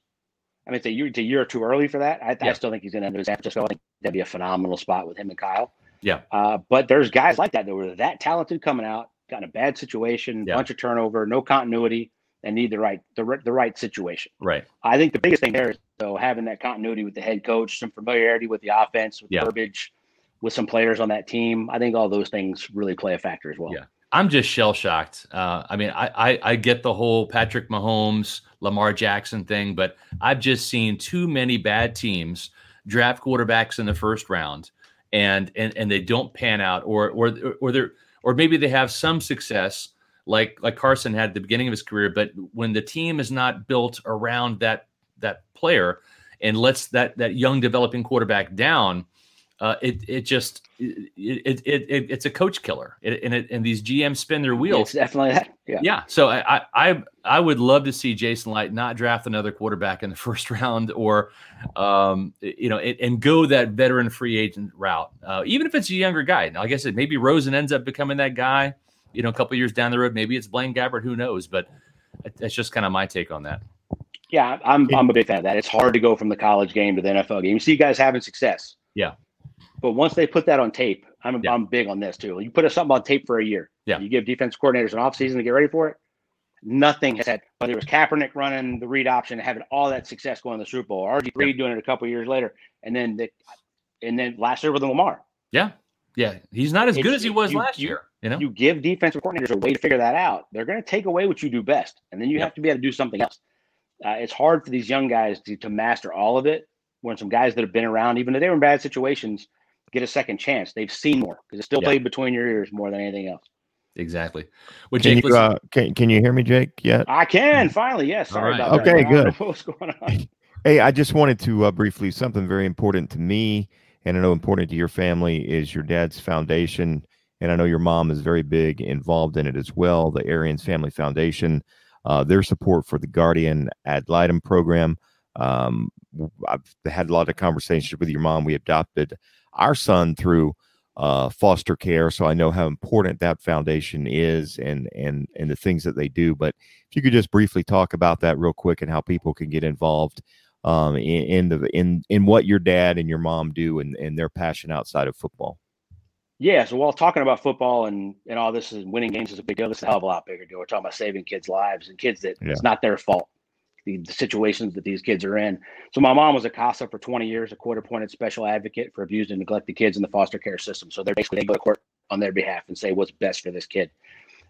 I mean, it's a year, it's a year too early for that. I, yeah. I still think he's going to end up in San Francisco. I think that'd be a phenomenal spot with him and Kyle. Yeah. Uh, but there's guys like that that were that talented coming out, got in a bad situation, yeah. bunch of turnover, no continuity and need the right the, the right situation. Right. I think the biggest thing there is though having that continuity with the head coach, some familiarity with the offense, with yeah. verbiage, with some players on that team. I think all those things really play a factor as well. Yeah. I'm just shell shocked. Uh, I mean, I, I, I get the whole Patrick Mahomes, Lamar Jackson thing, but I've just seen too many bad teams draft quarterbacks in the first round, and and and they don't pan out, or or or they're or maybe they have some success, like like Carson had at the beginning of his career. But when the team is not built around that that player and lets that that young developing quarterback down, uh, it it just it, it, it, it's a coach killer, it, and it, and these GMs spin their wheels. It's definitely that. Yeah. Yeah. So I I I would love to see Jason Licht not draft another quarterback in the first round, or um you know, and go that veteran free agent route, uh, even if it's a younger guy. Now, like I said, maybe Rosen ends up becoming that guy you know, a couple years down the road, maybe it's Blaine Gabbert, who knows? But that's just kind of my take on that. Yeah, I'm I'm a big fan of that. It's hard to go from the college game to the NFL game. You see you guys having success. Yeah. But once they put that on tape, I'm yeah. I'm big on this too. You put something on tape for a year. Yeah. You give defense coordinators an offseason to get ready for it. Nothing has had whether it was Kaepernick running the read option, having all that success going to the Super Bowl, RG three doing it a couple years later, and then the and then last year with Lamar. Yeah. Yeah. He's not as it's, good as he was you, last you, year. You know, you give defensive coordinators a way to figure that out. They're going to take away what you do best, and then you have to be able to do something else. Uh, it's hard for these young guys to, to master all of it. When some guys that have been around, even if they were in bad situations, get a second chance. They've seen more because it's still played between your ears more than anything else. Exactly. Well, Jake, can you, uh, can, can you hear me, Jake? Yet I can finally. Yes. Sorry right. about okay, that. good. What's going on? Hey, I just wanted to uh, briefly something very important to me, and I know important to your family is your dad's foundation, and I know your mom is very big involved in it as well. The Arians Family Foundation, uh, their support for the Guardian Ad Litem program. Um, I've had a lot of conversations with your mom. We adopted our son through uh, foster care, so I know how important that foundation is and and and the things that they do. But if you could just briefly talk about that real quick and how people can get involved um, in, in the in in what your dad and your mom do and, and their passion outside of football. Yeah, so while talking about football and and all this is winning games is a big deal, this is a hell of a lot bigger deal. We're talking about saving kids' lives and kids that yeah. it's not their fault the, the, situations that these kids are in. So my mom was a CASA for 20 years, a court-appointed special advocate for abused and neglected kids in the foster care system. So they're basically they go to court on their behalf and say what's best for this kid.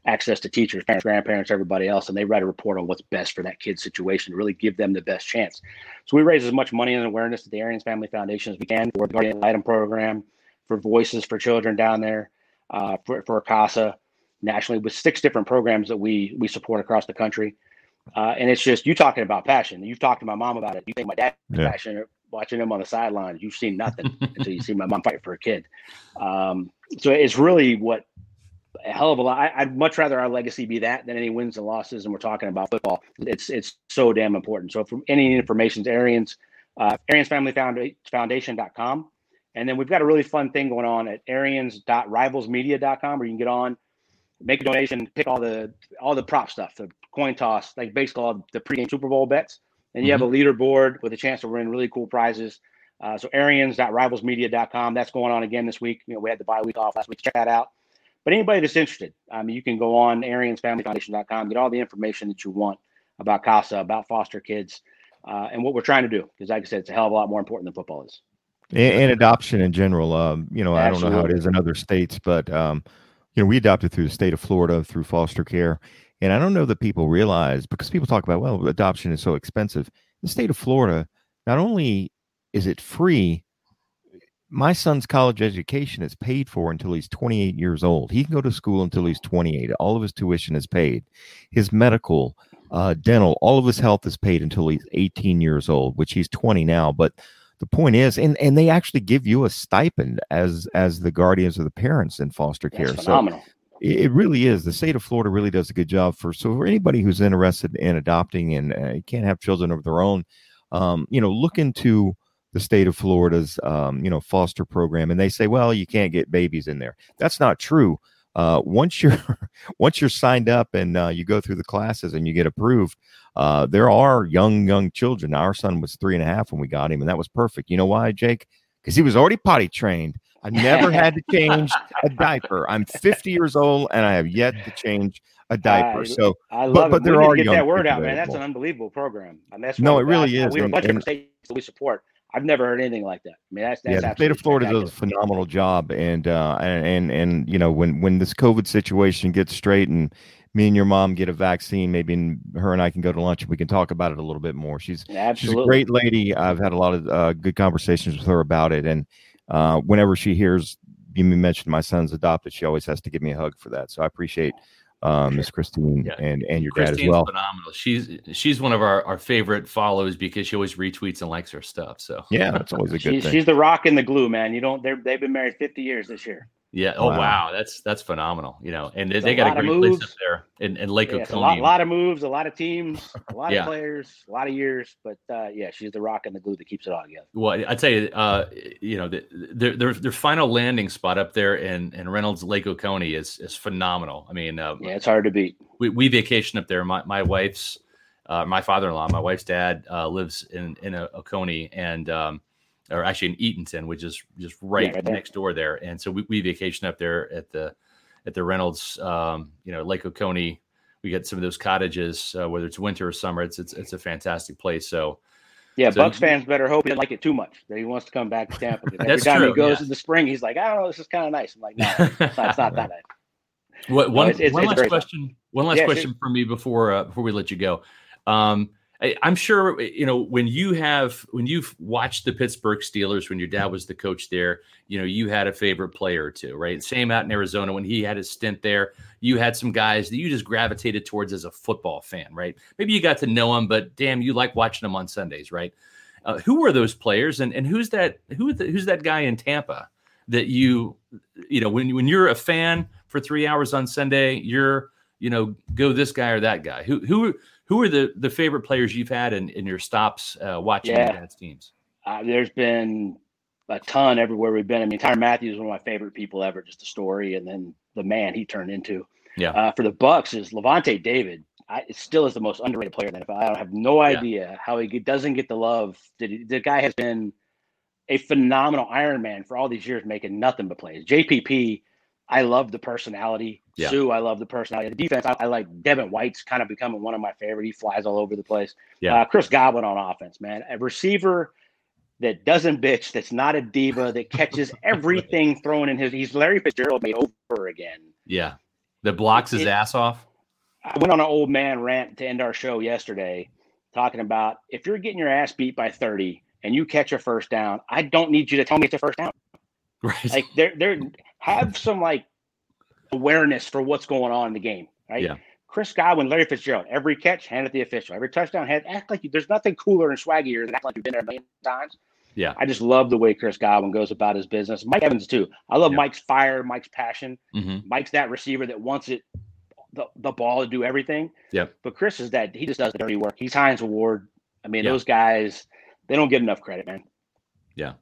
Access to teachers, parents, grandparents, everybody else, and they write a report on what's best for that kid's situation to really give them the best chance. So we raise as much money and awareness at the Arians Family Foundation as we can for the Guardian Item program, for Voices for Children down there, uh, for, for CASA nationally with six different programs that we we support across the country. Uh, and it's just you talking about passion. You've talked to my mom about it. You think my dad yeah. passionate watching him on the sidelines. You've seen nothing until you see my mom fight for a kid. Um, so it's really what a hell of a lot. I, would much rather our legacy be that than any wins and losses. And we're talking about football. It's it's so damn important. So from any information, Arians, uh, Arians Family Foundation.com. And then we've got a really fun thing going on at arians.rivalsmedia.com where you can get on, make a donation, pick all the all the prop stuff, the coin toss, like basically all the pregame Super Bowl bets. And you mm-hmm. have a leaderboard with a chance to win really cool prizes. Uh, so Arians.rivalsmedia.com. That's going on again this week. You know, we had the bye week off last week. Check that out. But anybody that's interested, I mean, you can go on AriansFamilyFoundation.com, get all the information that you want about CASA, about foster kids, uh, and what we're trying to do. Because, like I said, it's a hell of a lot more important than football is. And, and adoption in general. Um, you know, Absolutely. I don't know how it is in other states, but um, you know, we adopted through the state of Florida through foster care, and I don't know that people realize because people talk about, well, adoption is so expensive. The state of Florida, not only is it free, my son's college education is paid for until he's 28 years old. He can go to school until he's 28. All of his tuition is paid. His medical, uh, dental, all of his health is paid until he's 18 years old, which he's 20 now. But the point is, and and they actually give you a stipend as as the guardians of the parents in foster care. That's phenomenal. So it really is. The state of Florida really does a good job for. So for anybody who's interested in adopting and uh, can't have children of their own, um, you know, look into the state of Florida's, um, you know, foster program, and they say, well, you can't get babies in there. That's not true. Uh, once you're once you're signed up and uh, you go through the classes and you get approved, uh, there are young young children. Our son was three and a half when we got him, and that was perfect. You know why, Jake? Because he was already potty trained I never had to change a diaper. I'm 50 years old and I have yet to change a diaper. so I love but, but there are get that word out, man. That's an unbelievable program. I mean, that's no, it really is. We have a bunch and, of states that we support. I've never heard anything like that. I mean, that's, that's yeah. The state of Florida does a phenomenal job, and uh, and and and you know when when this COVID situation gets straight and me and your mom get a vaccine, maybe her and I can go to lunch and we can talk about it a little bit more. She's she's a great lady. I've had a lot of uh, good conversations with her about it, and uh, whenever she hears you mention my son's adopted, she always has to give me a hug for that. So I appreciate um, Miss Christine yeah. and and your Christine's dad as well. Phenomenal. She's she's one of our, our favorite follows because she always retweets and likes our stuff. So yeah, that's always a good she's, thing. She's the rock and the glue, man. You don't. They've been married fifty years this year. Yeah. Oh wow. wow. That's that's phenomenal. You know, and they, they got a great place up there in, in Lake yeah, Oconee. A lot, lot, of moves, a lot of teams, a lot yeah. of players, a lot of years. But uh, yeah, she's the rock and the glue that keeps it all together. Well, I'd say, uh, you know, the, their, their their final landing spot up there in in Reynolds Lake Oconee is is phenomenal. I mean, uh, yeah, it's hard to beat. we, we vacation up there. My my wife's uh, my father-in-law, my wife's dad uh, lives in in a, Oconee and um, or actually in Eatonton, which is just right, yeah, right next door there. And so we, we vacation up there at the at the Reynolds, um, you know, Lake Oconee. We get some of those cottages, uh, whether it's winter or summer. It's it's it's a fantastic place. So. Yeah, so, Bucks fans better hope he doesn't like it too much. That he wants to come back to Tampa. Every time true, he goes yeah. in the spring, he's like, I don't know, this is kind of nice. I'm like, no, it's not, it's not that nice. What, one, no, it's, it's, one last question. One last yeah, question sure. for me before uh, before we let you go. Um, I, am sure you know when you have when you've watched the Pittsburgh Steelers when your dad was the coach there. You know you had a favorite player or two, right? Same out in Arizona when he had his stint there. You had some guys that you just gravitated towards as a football fan, right? Maybe you got to know them, but damn, you like watching them on Sundays, right? Uh, who were those players, and and who's that who who's that guy in Tampa that you you know when when you're a fan for three hours on Sunday, you're you know go this guy or that guy. Who who who are the the favorite players you've had in, in your stops uh, watching yeah. dad's teams? Uh, there's been a ton everywhere we've been. I mean, Tyrann Mathieu is one of my favorite people ever. Just a story, and then the man he turned into. Yeah. Uh, for the Bucks is Lavonte David. I, still is the most underrated player in the NFL. I have no idea yeah. how he doesn't get the love. Did the guy has been a phenomenal Iron Man for all these years, making nothing but plays. JPP I love the personality. Yeah. Suh, I love the personality. The defense, I, I, like Devin White's kind of becoming one of my favorite. He flies all over the place. Yeah. Uh, Chris Godwin on offense, man. A receiver that doesn't bitch, that's not a diva, that catches everything thrown in his. He's Larry Fitzgerald made over again. Yeah. That blocks his it, ass off. I went on an old man rant to end our show yesterday talking about if you're getting your ass beat by 30 and you catch a first down, I don't need you to tell me it's a first down. Right. Like they're they're have some like awareness for what's going on in the game, right? Yeah. Chris Godwin, Larry Fitzgerald, every catch, hand it the official. Every touchdown, hand act like you, there's nothing cooler and swaggier than act like you've been there a million times. Yeah. I just love the way Chris Godwin goes about his business. Mike Evans too. I love yeah. Mike's fire, Mike's passion. Mm-hmm. Mike's that receiver that wants it the, the ball to do everything. Yeah. But Chris is that he just does the dirty work. He's Hines Ward. I mean, those guys, they don't get enough credit, man. Yeah.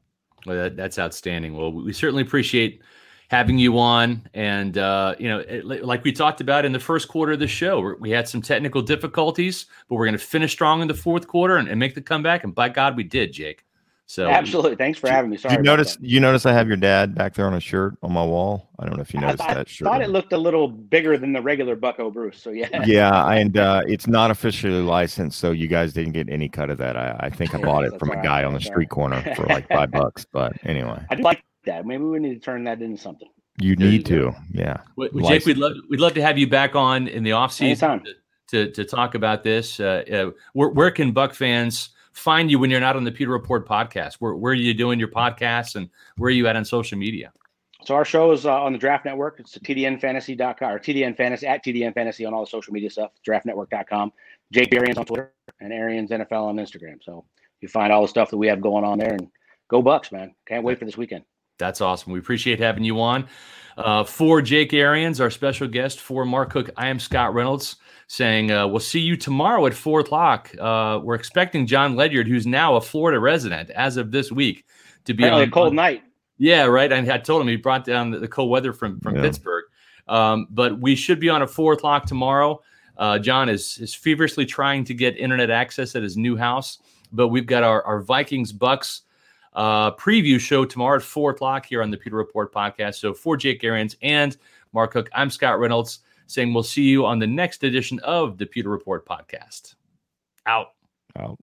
Well, that, that's outstanding. Well, we certainly appreciate having you on. And, uh, you know, it, like we talked about in the first quarter of the show, we had some technical difficulties, but we're going to finish strong in the fourth quarter and, and, make the comeback. And by God, we did, Jake. So absolutely. Thanks for having me. Sorry. You notice, you notice I have your dad back there on a shirt on my wall. I don't know if you noticed I, that shirt. I thought it looked a little bigger than the regular Bucco Bruce. So yeah. Yeah. And, uh, it's not officially licensed. So you guys didn't get any cut of that. I, I think I bought it from a guy on the street corner for like five bucks, but anyway, I like that. Maybe we need to turn that into something. You need to, yeah. Well, Jake, we'd love we'd love to have you back on in the off season to, to, to talk about this. Uh, uh, where, where can Buck fans find you when you're not on the Pewter Report podcast? Where where are you doing your podcasts and where are you at on social media? So our show is uh, on the Draft Network. It's TDNFantasy.com or TDN Fantasy at TDN Fantasy on all the social media stuff. DraftNetwork.com. Jake Arians on Twitter and Arians NFL on Instagram. So you find all the stuff that we have going on there and go Bucks, man. Can't wait for this weekend. That's awesome. We appreciate having you on. Uh, for Jake Arians, our special guest, for Mark Cook, I am Scott Reynolds saying uh, we'll see you tomorrow at four o'clock. Uh, we're expecting Jon Ledyard, who's now a Florida resident as of this week, to be on a cold on, night. Yeah, right. And I told him he brought down the, the cold weather from from yeah. Pittsburgh. Um, but we should be on at four o'clock tomorrow. Uh, Jon is is feverishly trying to get internet access at his new house, but we've got our, our Vikings Bucks uh, preview show tomorrow at four o'clock here on the Pewter Report podcast. So for Jake Arians and Mark Cook, I'm Scott Reynolds saying we'll see you on the next edition of the Pewter Report podcast. Out. Out.